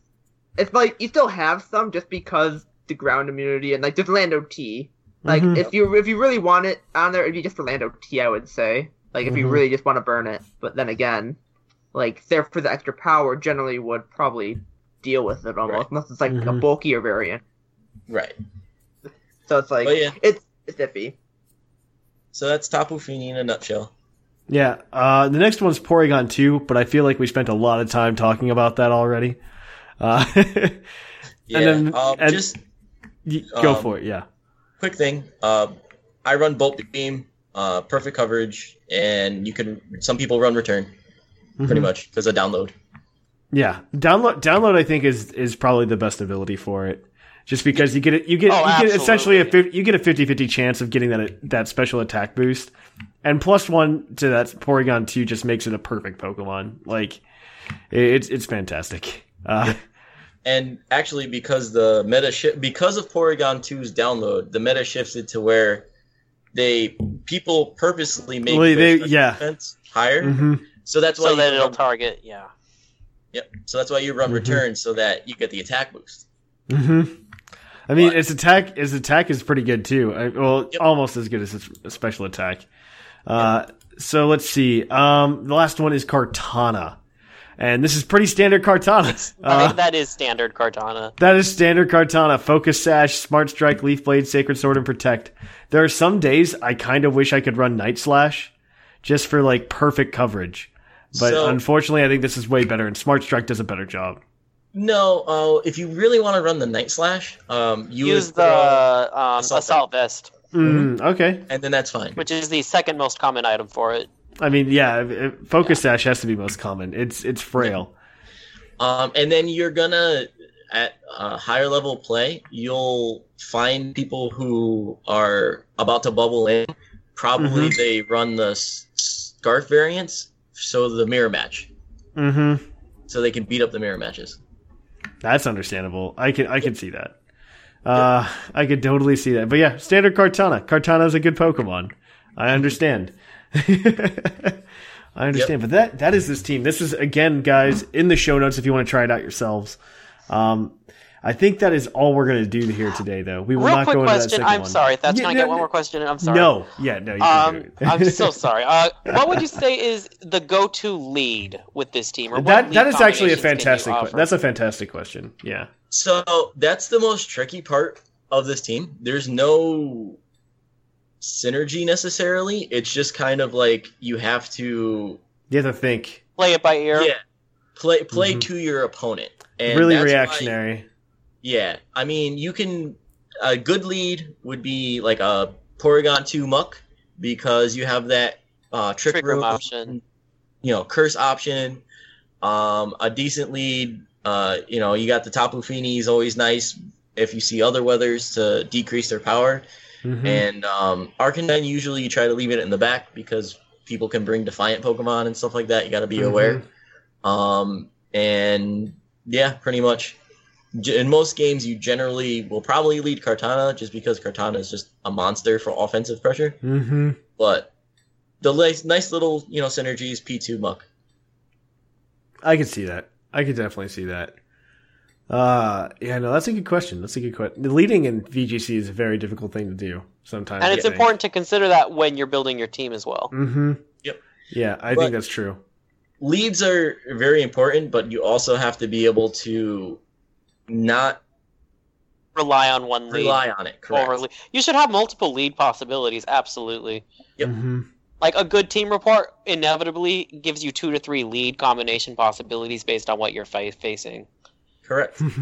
it's like you still have some just because the ground immunity and like just Lando T. Like Mhm. if you if you really want it on there, it'd be just for Lando T. I would say. Like if you Mhm. really just want to burn it, but then again, like there for the extra power, generally would probably deal with it almost, Right. unless it's like a Mhm. bulkier variant. right. So it's like But yeah. it's it's iffy. So that's Tapu Fini in a nutshell. Yeah. Uh, the next one's Porygon 2, but I feel like we spent a lot of time talking about that already. Uh, Yeah. then- um, and- just y- go Um, for it. Yeah. quick thing. Uh, I run Bolt Beam, uh, perfect coverage, and you can. Some people run Return, pretty Mhm. much because of download. Yeah, download download I think is is probably the best ability for it. Just because you get it, you get Oh, you get essentially a you get a 50-50 chance of getting that that special attack boost, and plus one to that Porygon two just makes it a perfect Pokemon. Like it's it's fantastic. Uh, And actually, because the meta shift, because of Porygon 2's download, the meta shifted to where they people purposely make Well, they- yeah. defense higher. mhm. So that's why So you that it'll run, target, yeah. yep. So that's why you run Mhm. Return so that you get the attack boost. hmm I mean, But- its attack its attack is pretty good too. I, well, Yep. almost as good as its special attack. Uh, So let's see. Um, the last one is Kartana, and this is pretty standard Kartana. I Uh, that is standard Kartana. that is standard Kartana. Focus Sash, Smart Strike, Leaf Blade, Sacred Sword, and Protect. There are some days I kind of wish I could run Night Slash, just for like perfect coverage. But So- unfortunately, I think this is way better, and Smart Strike does a better job. No, uh, if you really want to run the Night Slash, um, you Use would the throw- um, Assault assault vest, Mm, okay. and then that's fine. which is the second most common item for it. I mean, yeah, Focus Sash has to be most common. It's it's frail. Um, and then you're gonna at a higher level play, you'll find people who are about to bubble in. Probably they run the scarf variants, so the mirror match, Mm-hmm. so they can beat up the mirror matches. That's understandable. I can I can see that. Uh, I could totally see that. But yeah, standard Kartana. Kartana is a good Pokemon. I understand. I understand. But that that is this team. This is again, guys, in the show notes if you want to try it out yourselves. Um, I think that is all we're going to do here today, though. We will Real not quick go into that question. second I'm one. sorry. That's Yeah, can I no, get one more question? I'm sorry. No, yeah, no. You Um. I'm so sorry. Uh, what would you say is the go-to lead with this team? Or what that that is actually a combinations can you fantastic. que- That's a fantastic question. Yeah. So that's the most tricky part of this team. There's no synergy necessarily. It's just kind of like you have to You have to think. play it by ear. yeah play play Mhm. to your opponent. And really that's why- reactionary. yeah, I mean you can a good lead would be like a Porygon two Muck because you have that uh, trick, Trick room room option. you know curse option. Um, a decent lead. Uh, you know you got the Tapu Fini is always nice if you see other weathers to decrease their power. Mhm. And um, Arcanine usually you try to leave it in the back because people can bring Defiant Pokemon and stuff like that. You got to be Mhm. aware. Um, and yeah, pretty much. In most games, you generally will probably lead Kartana just because Kartana is just a monster for offensive pressure. Mhm. But the nice, nice little you know synergies P2 Muck. I can see that. I can definitely see that. Uh, yeah, no, that's a good question. That's a good question. Leading in VGC is a very difficult thing to do sometimes. And it's important to consider that when you're building your team as well. Mm-hmm. Yep. Yeah, I But- think that's true. Leads are very important, but you also have to be able to not Rely on one lead. rely on it. Correct. overly. You should have multiple lead possibilities. Absolutely. Yep. Mhm. Like a good team report inevitably gives you two to three lead combination possibilities based on what you're fa- facing. Correct.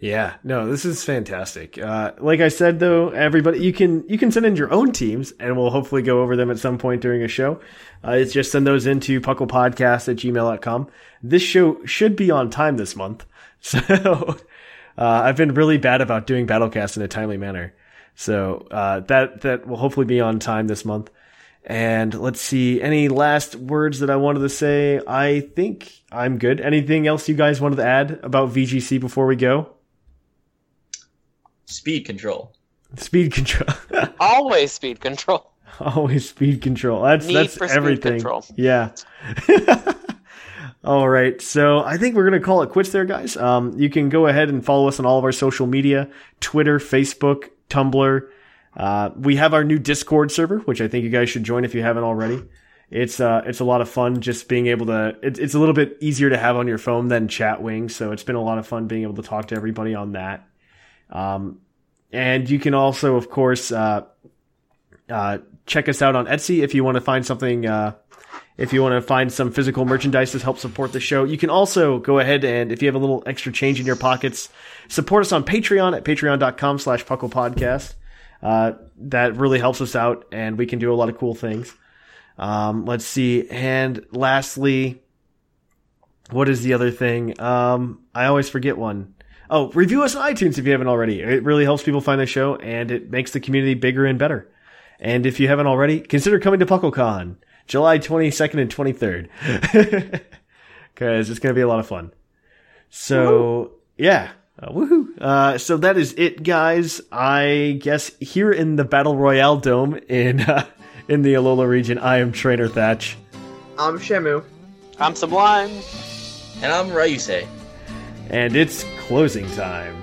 Yeah, no, this is fantastic. Uh, like I said, though, everybody, you can you can send in your own teams, and we'll hopefully go over them at some point during a show. Uh, it's just send those into pucklepodcast at gmail.com. This show should be on time this month, so uh, I've been really bad about doing Battlecast in a timely manner. So uh, that that will hopefully be on time this month. And let's see, any last words that I wanted to say? I think I'm good. Anything else you guys wanted to add about VGC before we go? Speed control. Speed control. Always speed control. Always speed control. That's Need that's for speed everything. control. Yeah. all right. So I think we're gonna call it quits there, guys. Um, you can go ahead and follow us on all of our social media: Twitter, Facebook, Tumblr. Uh, we have our new Discord server, which I think you guys should join if you haven't already. It's uh, it's a lot of fun just being able to. It, it's a little bit easier to have on your phone than Chatwing, so it's been a lot of fun being able to talk to everybody on that. Um, and you can also, of course, uh, uh, check us out on Etsy if you want to find something. Uh, if you want to find some physical merchandise to help support the show, you can also go ahead and if you have a little extra change in your pockets, support us on Patreon at patreon.com slash puckle podcast. Uh, that really helps us out and we can do a lot of cool things. Um, let's see. And lastly, what is the other thing? Um, I always forget one. Oh, review us on iTunes if you haven't already. It really helps people find the show and it makes the community bigger and better. And if you haven't already, consider coming to PuckleCon, July 22nd and 23rd. Cause it's going to be a lot of fun. So, yeah. Uh, woohoo. Uh, so that is it, guys. I guess here in the Battle Royale Dome in, uh, in the Alola region, I am Trainer Thatch. I'm Shamu. I'm Sublime. And I'm Ryusei. And it's closing time.